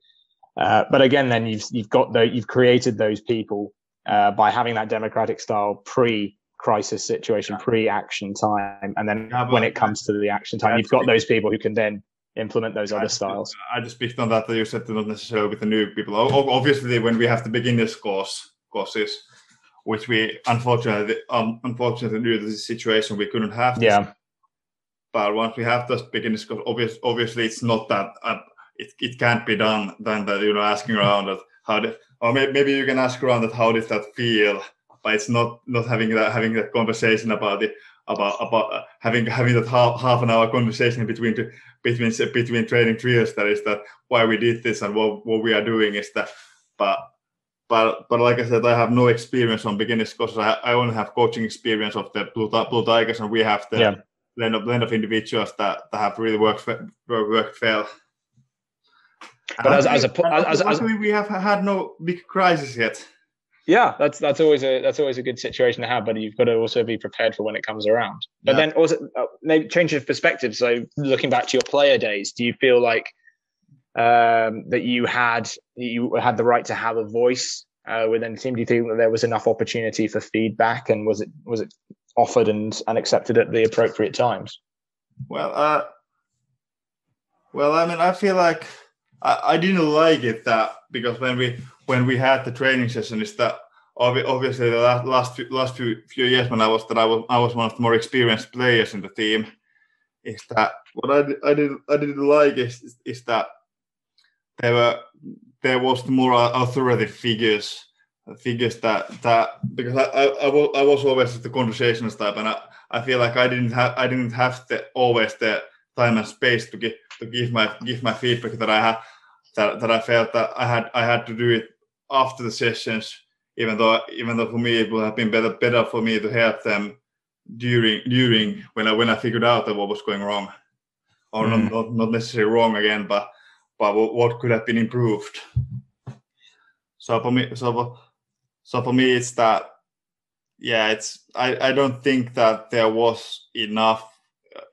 Uh, but again, then you've you've got the you've created those people uh, by having that democratic style pre crisis situation, yeah. pre action time, and then yeah, when it comes to the action time, you've got those people who can then implement those other styles. I just picked on that that you said not necessarily with the new people. Obviously, when we have the beginners course courses, which we unfortunately um, unfortunately due to the situation we couldn't have. Yeah. But once we have those beginners, because obvious, obviously it's not that uh, it, it can't be done. Then that you know asking around that how did or maybe, maybe you can ask around that how does that feel, but it's not not having that having that conversation about it about about uh, having having that half, half an hour conversation between between between training trios that is that why we did this and what what we are doing is that but but but like I said, I have no experience on beginners because I, I only have coaching experience of the Blue, Blue Tigers, and we have the yeah blend of blend of individuals that, that have really worked worked well. But as, as, a as, as, we have had no big crisis yet. Yeah, that's that's always a that's always a good situation to have, but you've got to also be prepared for when it comes around. But yeah. then also uh, maybe change of perspective. So looking back to your player days, do you feel like um, that you had you had the right to have a voice uh, within the team? Do you think that there was enough opportunity for feedback, and was it was it offered and, and accepted at the appropriate times? Well, uh, well, I mean, I feel like I, I didn't like it that because when we when we had the training session, is that obviously the last last few, last few, few years when I was that I was I was one of the more experienced players in the team. Is that what I I didn't I didn't like is is that there were there was more authoritative figures figures that that because I, I, I, was, always the conversationalist type and I, I feel like I didn't have I didn't have the always the time and space to give to give my give my feedback that I had that, that I felt that I had I had to do it after the sessions even though even though for me it would have been better better for me to help them during during when I when I figured out that what was going wrong or mm. not, not not necessarily wrong again but but what could have been improved so for me so for, so for me it's that yeah it's I, I don't think that there was enough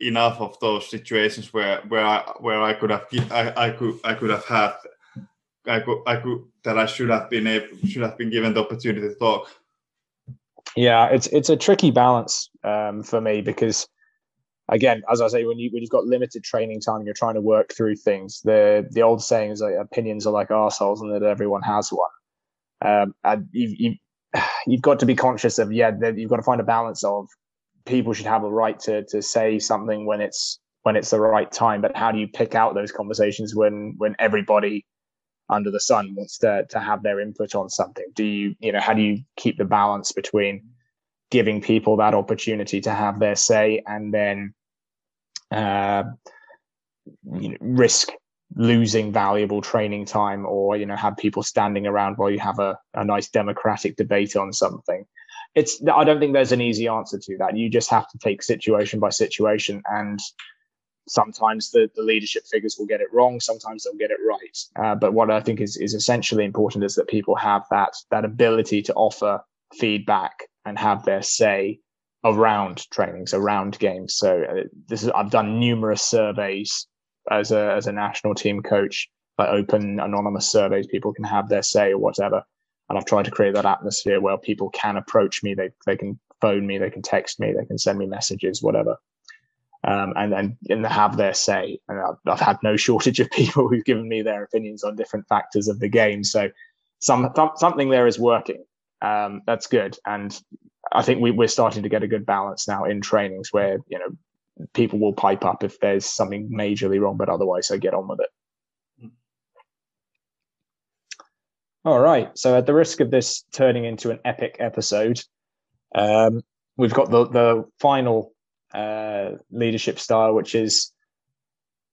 enough of those situations where where I where I could have I, I could I could have had I could I could that I should have been able should have been given the opportunity to talk. Yeah, it's it's a tricky balance um, for me because again, as I say, when you when you've got limited training time, you're trying to work through things. The the old saying is like opinions are like assholes, and that everyone has one. Um, and you, you you've got to be conscious of yeah, you've got to find a balance of people should have a right to to say something when it's when it's the right time. But how do you pick out those conversations when when everybody under the sun wants to to have their input on something? Do you you know how do you keep the balance between giving people that opportunity to have their say and then uh, you know, risk losing valuable training time or you know have people standing around while you have a, a nice democratic debate on something. It's i don't think there's an easy answer to that. You just have to take situation by situation and sometimes the, the leadership figures will get it wrong sometimes they'll get it right. Uh, but what i think is, is essentially important is that people have that that ability to offer feedback and have their say around trainings around games. So uh, this is i've done numerous surveys as a as a national team coach like open anonymous surveys people can have their say or whatever and I've tried to create that atmosphere where people can approach me. They they can phone me, they can text me, they can send me messages, whatever, um, and and and have their say. And I've, I've, had no shortage of people who've given me their opinions on different factors of the game. So some something there is working. Um, that's good, and I think we, we're starting to get a good balance now in trainings where you know people will pipe up if there's something majorly wrong, but otherwise they get on with it. All right. So, at the risk of this turning into an epic episode, um, we've got the the final uh, leadership style, which is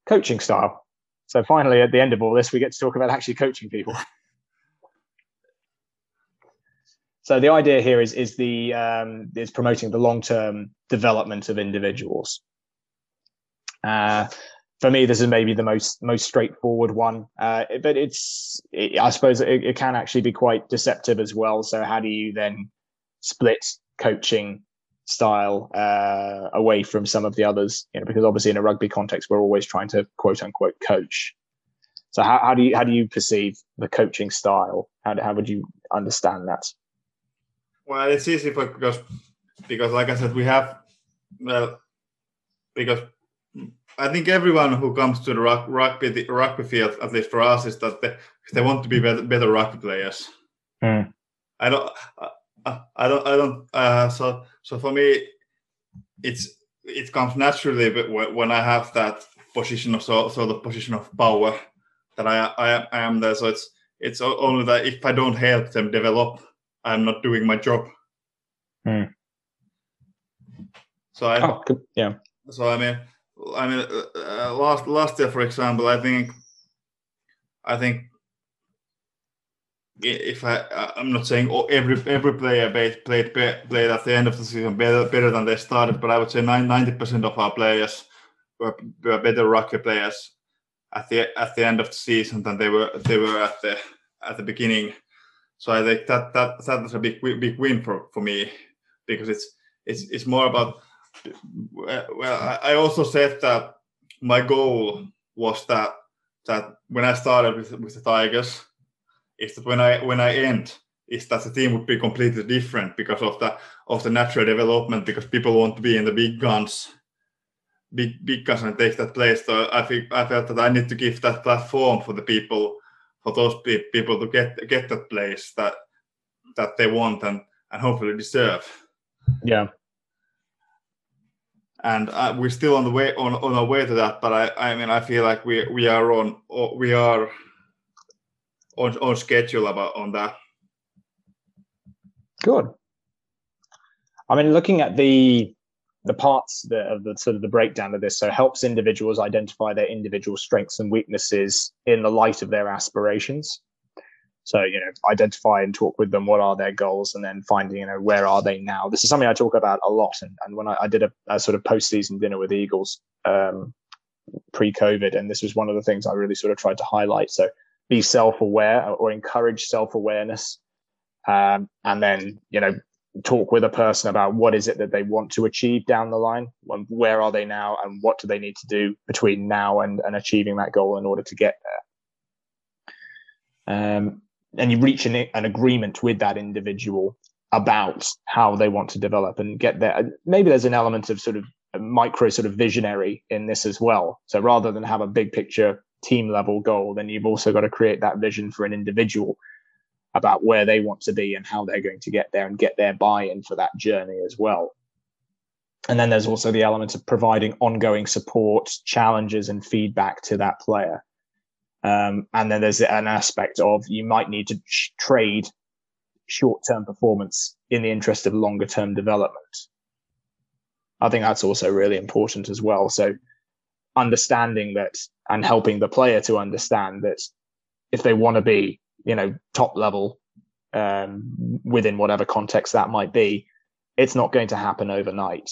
coaching style. So, finally, at the end of all this, we get to talk about actually coaching people. so, the idea here is is the um, is promoting the long term development of individuals. Uh, for me, this is maybe the most most straightforward one, uh, but it's it, I suppose it, it, can actually be quite deceptive as well. So how do you then split coaching style uh, away from some of the others? You know, because obviously in a rugby context, we're always trying to quote unquote coach. So how, how do you how do you perceive the coaching style? How how would you understand that? Well, it's easy because because like I said, we have well because I think everyone who comes to the rugby the rugby field, at least for us, is that they, they want to be better, better rugby players. Mm. I don't. I, I don't. I don't. Uh, so so for me, it's it comes naturally but when I have that position of so sort of position of power that I, I I am there. So it's it's only that if I don't help them develop, I'm not doing my job. Mm. So I oh, yeah. So I mean I mean, uh, uh, last last year, for example, I think, I think, if I, I'm not saying every every player played played at the end of the season better better than they started, but I would say 90 percent of our players were, were better rugby players at the at the end of the season than they were they were at the at the beginning. So I think that that that was a big big win for, for me because it's it's it's more about well, I also said that my goal was that that when I started with with the Tigers, is that when I when I end, is that the team would be completely different because of the of the natural development because people want to be in the big guns, big big guns and take that place. So I think I felt that I need to give that platform for the people, for those people to get get that place that that they want and and hopefully deserve. Yeah and uh, we're still on the way on, on our way to that. But I, I mean, I feel like we we are on we are on, on schedule about on that. Good. I mean, looking at the the parts that, of the sort of the breakdown of this, so helps individuals identify their individual strengths and weaknesses in the light of their aspirations. So, you know, identify and talk with them what are their goals and then finding, you know, where are they now? This is something I talk about a lot. And, and when I, I did a, a, sort of post season dinner with Eagles um, pre COVID, and this was one of the things I really sort of tried to highlight. So be self aware or encourage self awareness. Um, and then, you know, talk with a person about what is it that they want to achieve down the line where are they now and what do they need to do between now and, and achieving that goal in order to get there um, and you reach an, an agreement with that individual about how they want to develop and get there maybe there's an element of sort of micro sort of visionary in this as well so rather than have a big picture team level goal then you've also got to create that vision for an individual about where they want to be and how they're going to get there and get their buy-in for that journey as well. And then there's also the element of providing ongoing support, challenges, and feedback to that player. Um, and then there's an aspect of you might need to sh- trade short-term performance in the interest of longer-term development. I think that's also really important as well. So understanding that and helping the player to understand that if they want to be you know top level um, within whatever context that might be, it's not going to happen overnight.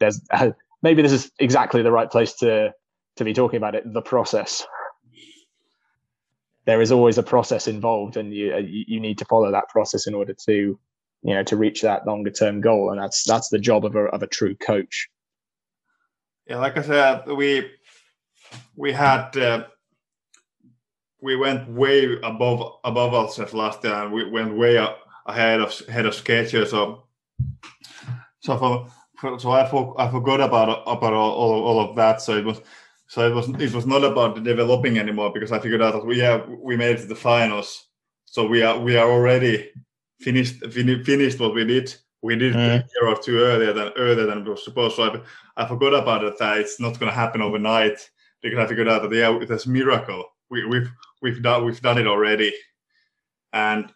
There's uh, maybe this is exactly the right place to to be talking about it. The process. There is always a process involved, and you uh, you need to follow that process in order to you know to reach that longer term goal, and that's that's the job of a of a true coach. Yeah, like I said, we we had uh, we went way above above ourselves last year, and we went way up ahead of ahead of schedule. So, so for, for so I, for, I forgot about about all, all, all of that. So it was so it was it was not about developing anymore because I figured out that we have we made it to the finals. So we are we are already finished fin- finished what we did. We did mm. a year or two earlier than earlier than it was supposed. So I, I forgot about it that it's not going to happen overnight because I figured out that yeah, it's a miracle. We, we've we've done we've done it already, and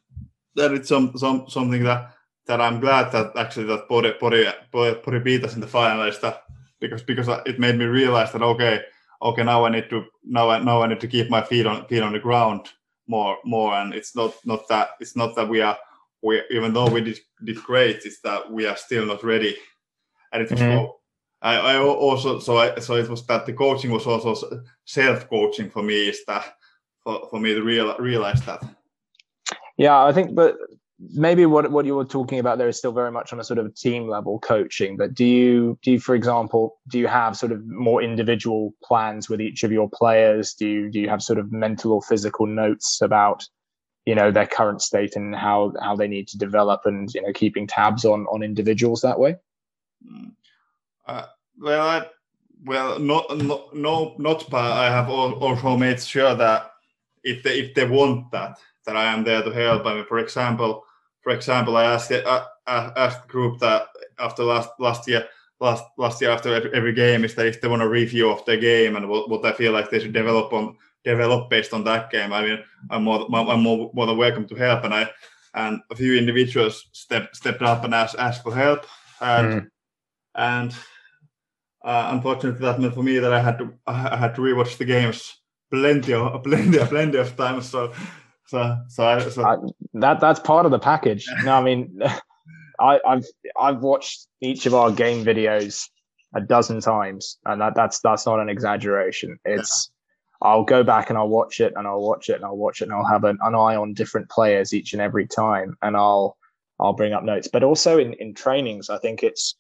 that is some some something that that I'm glad that actually that Pori Pori Pori beat us in the finals that because because it made me realize that okay okay now I need to now I now I need to keep my feet on feet on the ground more more and it's not not that it's not that we are we even though we did did great it's that we are still not ready and it was mm-hmm. I, I also so I so it was that the coaching was also self coaching for me is that for, for me to real, realize that. Yeah, I think, but maybe what what you were talking about there is still very much on a sort of team level coaching. But do you do you, for example, do you have sort of more individual plans with each of your players? Do you do you have sort of mental or physical notes about you know their current state and how how they need to develop and you know keeping tabs on on individuals that way? Mm. Uh, well, I, well, no, no, no, not. But I have also made sure that if they if they want that, that I am there to help. I mean, for example, for example, I asked I, I asked the group that after last last year last last year after every, every game is that if they want a review of the game and what, what I feel like they should develop on develop based on that game. I mean, I'm more I'm more, more than welcome to help, and I and a few individuals stepped stepped up and asked asked for help, and mm. and uh, unfortunately that meant for me that I had to I had to rewatch the games plenty of plenty of plenty of times. So so so, I, so. I, that that's part of the package. no, I mean, I, I've I've watched each of our game videos a dozen times, and that that's that's not an exaggeration. It's yeah. I'll go back and I'll watch it and I'll watch it and I'll watch it and I'll have an, an eye on different players each and every time, and I'll I'll bring up notes. But also in in trainings, I think it's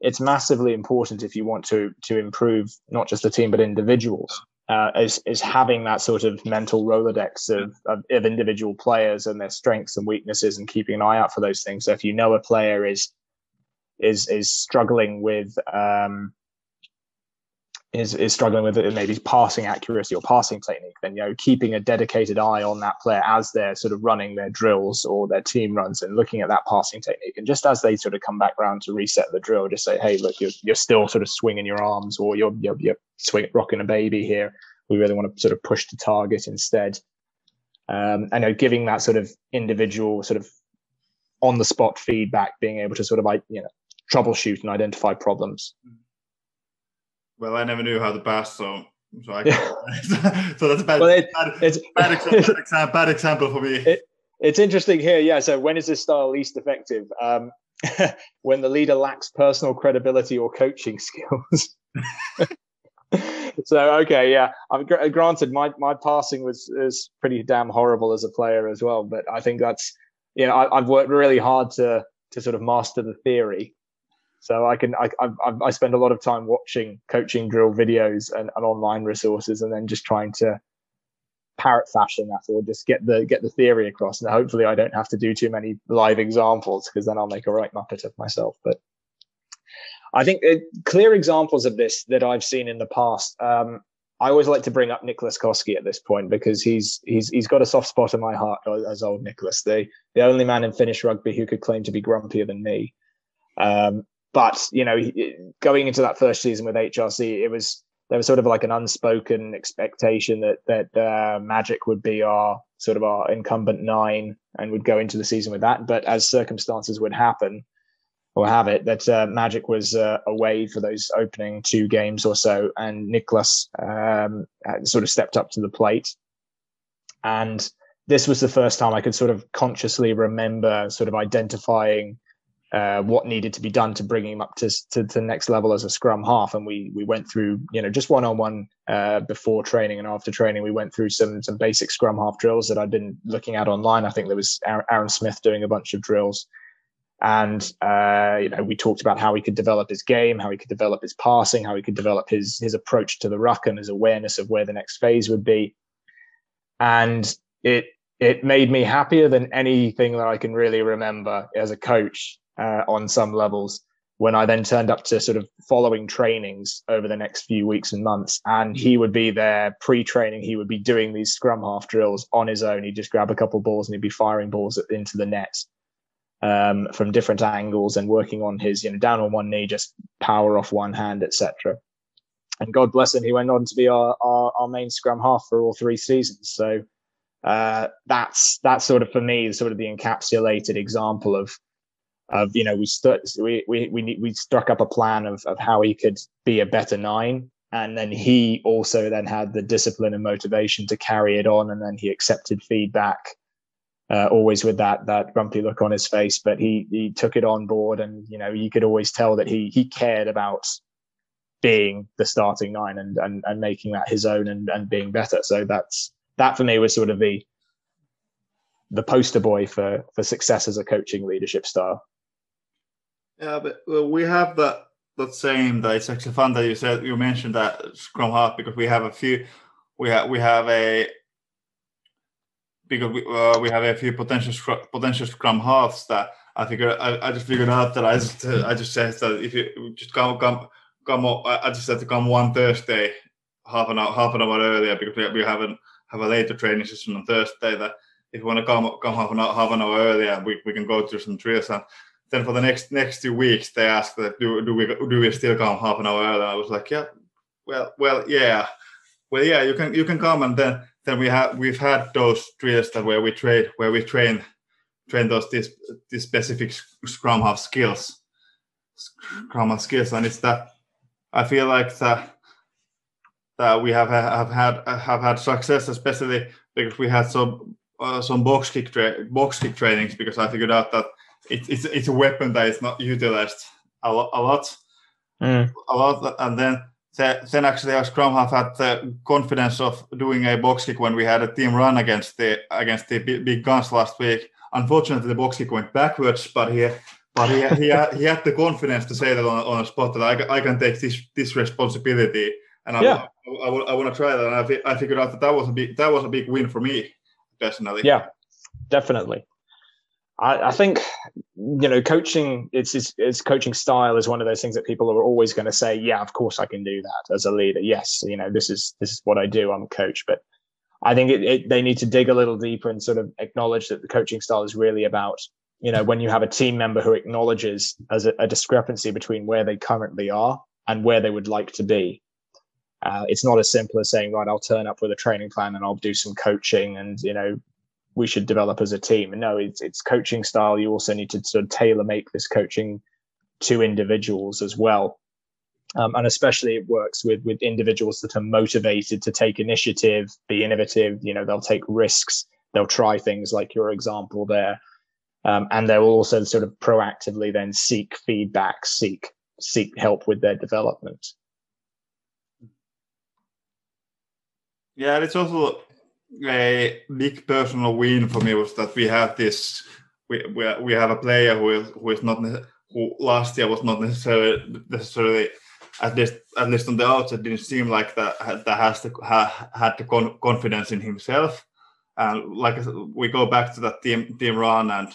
it's massively important if you want to to improve not just the team but individuals uh, is is having that sort of mental rolodex of, of, of individual players and their strengths and weaknesses and keeping an eye out for those things. So if you know a player is is is struggling with um, is is struggling with maybe passing accuracy or passing technique, then you know keeping a dedicated eye on that player as they're sort of running their drills or their team runs and looking at that passing technique, and just as they sort of come back around to reset the drill, just say, hey, look, you're you're still sort of swinging your arms or you're you're, you're swing rocking a baby here. We really want to sort of push the target instead. Um, know, giving that sort of individual sort of on the spot feedback, being able to sort of like you know troubleshoot and identify problems. Well, I never knew how to pass, so so, I yeah. so that's a bad, well, it, bad, it's, bad, example, bad, bad, example, for me. It, it's interesting here, yeah. So when is this style least effective? Um, when the leader lacks personal credibility or coaching skills. so okay, yeah. I'm gr- granted my my passing was is pretty damn horrible as a player as well, but I think that's you know I, have worked really hard to to sort of master the theory. So I can I, I I spend a lot of time watching coaching drill videos and, and online resources, and then just trying to parrot fashion that or just get the get the theory across. And hopefully i don't have to do too many live examples because then i'll make a right muppet of myself. But i think it, clear examples of this that i've seen in the past um, i always like to bring up nicholas koski at this point because he's he's he's got a soft spot in my heart as old nicholas the the only man in finnish rugby who could claim to be grumpier than me. Um, but you know going into that first season with hrc it was there was sort of like an unspoken expectation that that uh, Magic would be our sort of our incumbent nine and would go into the season with that. But as circumstances would happen or have it, that uh, Magic was uh, away for those opening two games or so, and Nicholas um, sort of stepped up to the plate. And this was the first time I could sort of consciously remember sort of identifying uh, what needed to be done to bring him up to, to, to the next level as a scrum half. And we we went through, you know, just one on one before training and after training. We went through some some basic scrum half drills that I'd been looking at online. I think there was Aaron Smith doing a bunch of drills. And uh, you know, we talked about how he could develop his game, how he could develop his passing, how he could develop his his approach to the ruck and his awareness of where the next phase would be. And it it made me happier than anything that I can really remember as a coach uh, on some levels when I then turned up to sort of following trainings over the next few weeks and months. And he would be there pre training, he would be doing these scrum half drills on his own. He'd just grab a couple balls and he'd be firing balls into the net um, from different angles and working on his, you know, down on one knee, just power off one hand, etc. And God bless him, he went on to be our, our, our main scrum half for all three seasons. So uh, that's that's sort of for me sort of the encapsulated example of of you know we stu- we we we we struck up a plan of of how he could be a better nine. And then he also then had the discipline and motivation to carry it on. And then he accepted feedback uh, always with that that grumpy look on his face. But he he took it on board. And you know you could always tell that he he cared about being the starting nine and and, and making that his own and and being better. So that's that for me was sort of the the poster boy for for success as a coaching leadership style yeah, but well, we have that that same. That it's actually fun that you said you mentioned that Scrum half because we have a few. We have we have a because we, uh, we have a few potential potential Scrum halves that I figured I, I just figured out that I just I just said that if you just come come come I just said to come one Thursday half an hour half an hour earlier because we, we haven't have a later training session on Thursday that if you want to come come half an hour half an hour earlier we, we can go through some drills and then for the next next two weeks they asked that do, do we do we still come half an hour early? I was like, yeah, well, well, yeah, well, yeah, you can you can come, and then then we have we've had those drills that where we trade where we train train those this these specific scrum half skills, scrum half skills, and it's that I feel like that that we have have had have had success, especially because we had some uh, some box kick tra- box kick trainings because I figured out that it, it's it's a weapon that is not utilized a, lot, a lot, mm. a lot, and then then actually our scrum half had the confidence of doing a box kick when we had a team run against the against the big guns last week. Unfortunately, the box kick went backwards, but he but he he, had, he had the confidence to say that on, on a spot that I, I can take this this responsibility, and I, yeah. I, I, I, I want to try that. And I, I figured out that that was a big that was a big win for me personally. Yeah, definitely. I, I think you know coaching it's, it's, it's coaching style is one of those things that people are always going to say yeah of course i can do that as a leader. Yes you know this is this is what i do. I'm a coach. But i think it, it, they need to dig a little deeper and sort of acknowledge that the coaching style is really about you know when you have a team member who acknowledges as a, a discrepancy between where they currently are and where they would like to be. Uh, it's not as simple as saying right i'll turn up with a training plan and i'll do some coaching and you know we should develop as a team. And no, it's it's coaching style. You also need to sort of tailor make this coaching to individuals as well. Um, and especially it works with with individuals that are motivated to take initiative, be innovative. You know, they'll take risks, they'll try things like your example there, um, and they will also sort of proactively then seek feedback, seek seek help with their development. Yeah, it's also a big personal win for me was that we have this we we, we have a player who is who is not who last year was not necessarily necessarily at least at least on the outside didn't seem like that that has the ha, had the con, confidence in himself. And like I said, we go back to that team team run and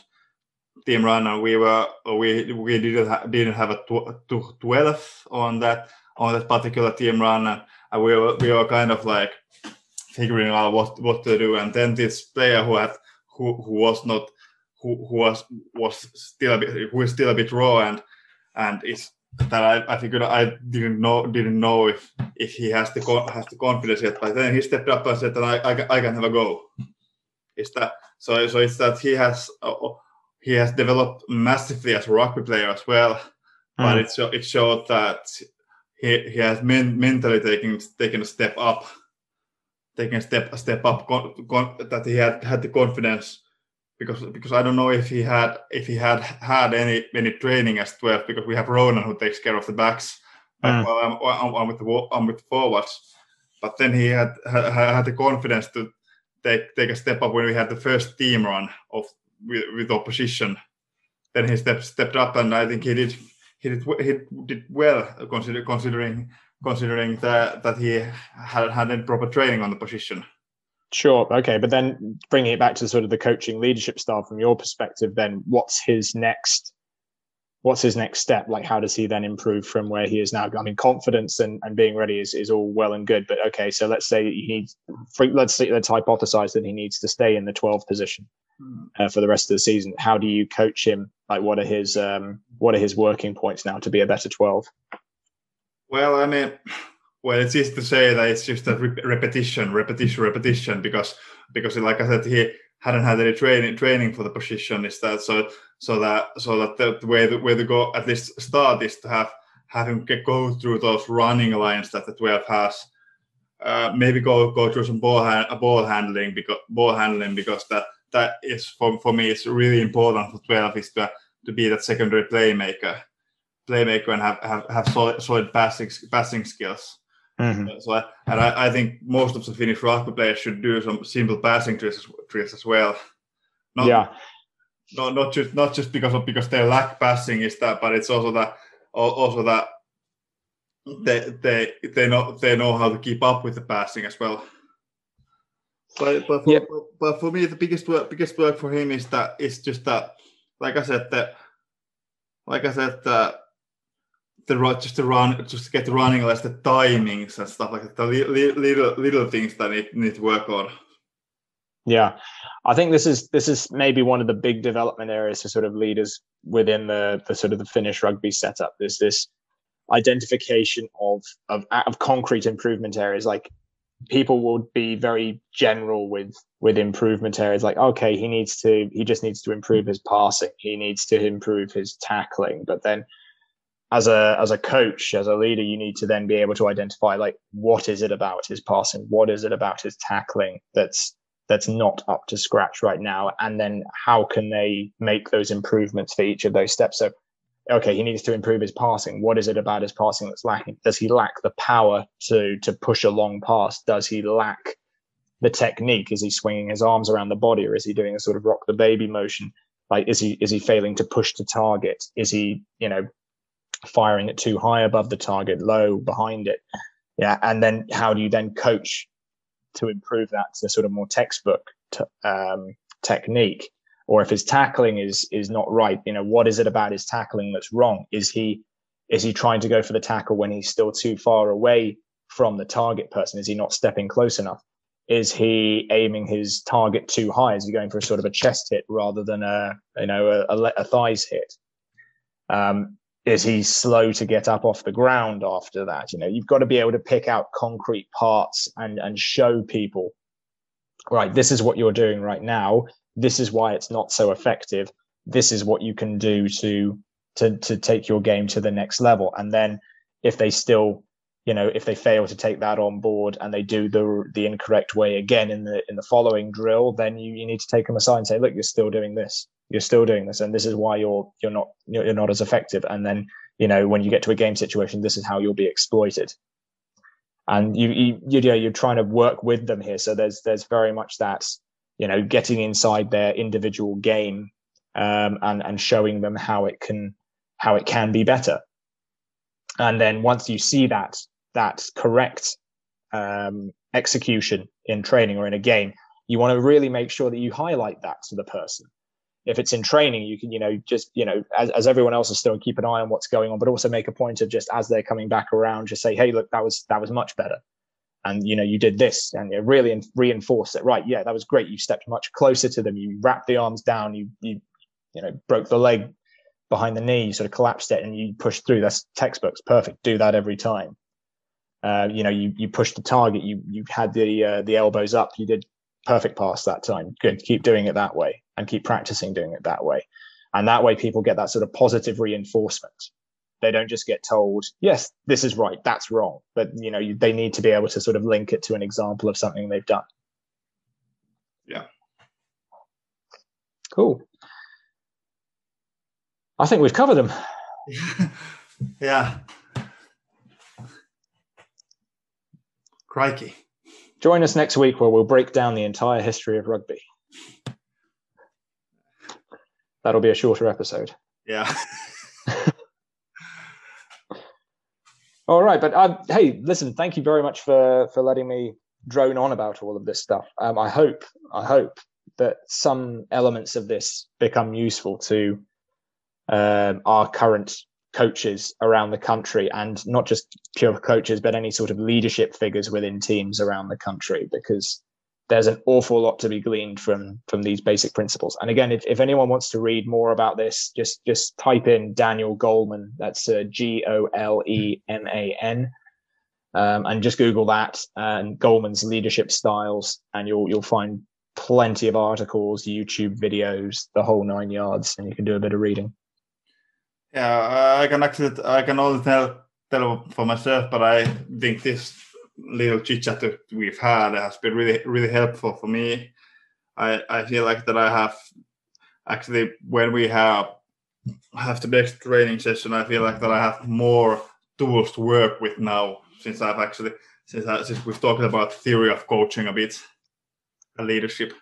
team run and we were we we didn't ha, didn't have a tw- 12 on that on that particular team run and, and we were we were kind of like figuring out what what to do. And then this player who had who who was not who, who was was still a bit who is still a bit raw and and is that I, I figured I didn't know didn't know if if he has the has the confidence yet. But then he stepped up and said that I I, I can have a go. Is that so? So it's that he has uh, he has developed massively as a rugby player as well. Mm. But it it showed that he he has men, mentally taken taken a step up taking a step a step up con, con, that he had had the confidence. Because because I don't know if he had if he had had any any training as 12 because we have Ronan who takes care of the backs. Mm. while I'm, I'm, I'm, with the I'm with the forwards. But then he had, had had the confidence to take take a step up when we had the first team run of with, with opposition. Then he stepped stepped up and I think he did he did he did well consider, considering considering that that he had had proper training on the position. Sure. Okay. But then bringing it back to sort of the coaching leadership style from your perspective, then what's his next? What's his next step? Like, how does he then improve from where he is now? I mean, confidence and, and being ready is, is all well and good, but okay. So let's say he needs, let's say, let's hypothesize that he needs to stay in the 12 position hmm. uh, for the rest of the season. How do you coach him? Like, what are his um, what are his working points now to be a better 12? Well, I mean, well, it's easy to say that it's just a repetition, repetition, repetition, because because like I said, he hadn't had any training training for the position. Is that so? So that so that the way the way to go at least start is to have have him get, go through those running lines that the 12 has. Uh, maybe go go through some ball ha- ball handling because ball handling because that that is for, for me it's really important for 12 is to to be that secondary playmaker playmaker and have have, have solid, solid passing passing skills. Mm-hmm. So, and I, I, think most of the Finnish rugby players should do some simple passing drills, drills as well. Not, yeah. Not, not just not just because of because they lack passing is that, but it's also that also that they they they know they know how to keep up with the passing as well. But but for, yeah. but for me the biggest work biggest work for him is that it's just that like I said that like I said that the just to run, just to get running less, the timings and stuff like that, the little little things that need need to work on. Yeah, I think this is this is maybe one of the big development areas for sort of leaders within the the sort of the Finnish rugby setup. There's this identification of of of concrete improvement areas. Like people would be very general with with improvement areas. Like okay, he needs to he just needs to improve his passing. He needs to improve his tackling. But then as a as a coach as a leader you need to then be able to identify like what is it about his passing? What is it about his tackling that's that's not up to scratch right now? And then how can they make those improvements for each of those steps? So okay he needs to improve his passing. What is it about his passing that's lacking? Does he lack the power to to push a long pass? Does he lack the technique? Is he swinging his arms around the body or is he doing a sort of rock the baby motion? Like is he is he failing to push to target? Is he you know firing it too high above the target, low behind it. Yeah, and then how do you then coach to improve that to sort of more textbook t- um, technique? Or if his tackling is is not right, you know, what is it about his tackling that's wrong? Is he is he trying to go for the tackle when he's still too far away from the target person? Is he not stepping close enough? Is he aiming his target too high? Is he going for a sort of a chest hit rather than a you know a, a, a thighs hit? Um, is he slow to get up off the ground after that? You know, you've got to be able to pick out concrete parts and and show people right, this is what you're doing right now. This is why it's not so effective. This is what you can do to to to take your game to the next level. And then if they still you know if they fail to take that on board and they do the the incorrect way again in the in the following drill then you, you need to take them aside and say look you're still doing this you're still doing this and this is why you're you're not you're not as effective. And then you know when you get to a game situation this is how you'll be exploited. And you you you know you're trying to work with them here. So there's there's very much that you know getting inside their individual game um, and and showing them how it can how it can be better. And then once you see that that correct um, execution in training or in a game, you want to really make sure that you highlight that to the person. If it's in training, you can, you know, just, you know, as, as everyone else is still keep an eye on what's going on, but also make a point of just as they're coming back around, just say, hey, look, that was that was much better. And you know, you did this and you really reinforce it. Right. Yeah, that was great. You stepped much closer to them. You wrapped the arms down, you you, you know, broke the leg behind the knee, you sort of collapsed it and you pushed through. That's textbooks. Perfect. Do that every time. Uh, you know, you you pushed the target, you you had the uh, the elbows up, you did perfect pass that time. Good, keep doing it that way, and keep practicing doing it that way, and that way people get that sort of positive reinforcement. They don't just get told, "Yes, this is right, that's wrong," but you know, you, they need to be able to sort of link it to an example of something they've done. Yeah. Cool. I think we've covered them. yeah. Crikey. Join us next week where we'll break down the entire history of rugby. That'll be a shorter episode. Yeah. all right, but uh, hey, listen, thank you very much for for letting me drone on about all of this stuff. Um, I hope I hope that some elements of this become useful to um, our current coaches around the country and not just pure coaches but any sort of leadership figures within teams around the country because there's an awful lot to be gleaned from from these basic principles. And again if, if anyone wants to read more about this just just type in daniel goleman. That's uh, g-o-l-e-m-a-n um, and just google that and goleman's leadership styles and you'll you'll find plenty of articles youtube videos the whole nine yards and you can do a bit of reading yeah, I can actually I can only tell tell for myself, but I think this little chit chat that we've had has been really really helpful for me. I I feel like that I have actually when we have have the next training session, I feel like that I have more tools to work with now since I've actually since I, since we've talked about theory of coaching a bit, and leadership.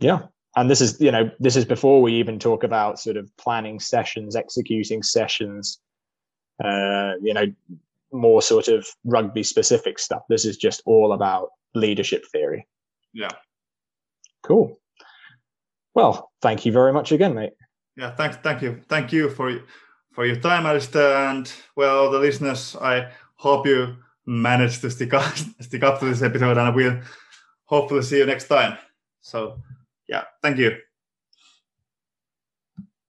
Yeah, and this is you know this is before we even talk about sort of planning sessions executing sessions uh, you know more sort of rugby specific stuff. This is just all about leadership theory. Yeah. Cool. Well thank you very much again mate. Yeah thanks thank you. Thank you for for your time Alistair and well the listeners I hope you managed to stick up stick up to this episode and we'll hopefully see you next time. So yeah, thank you.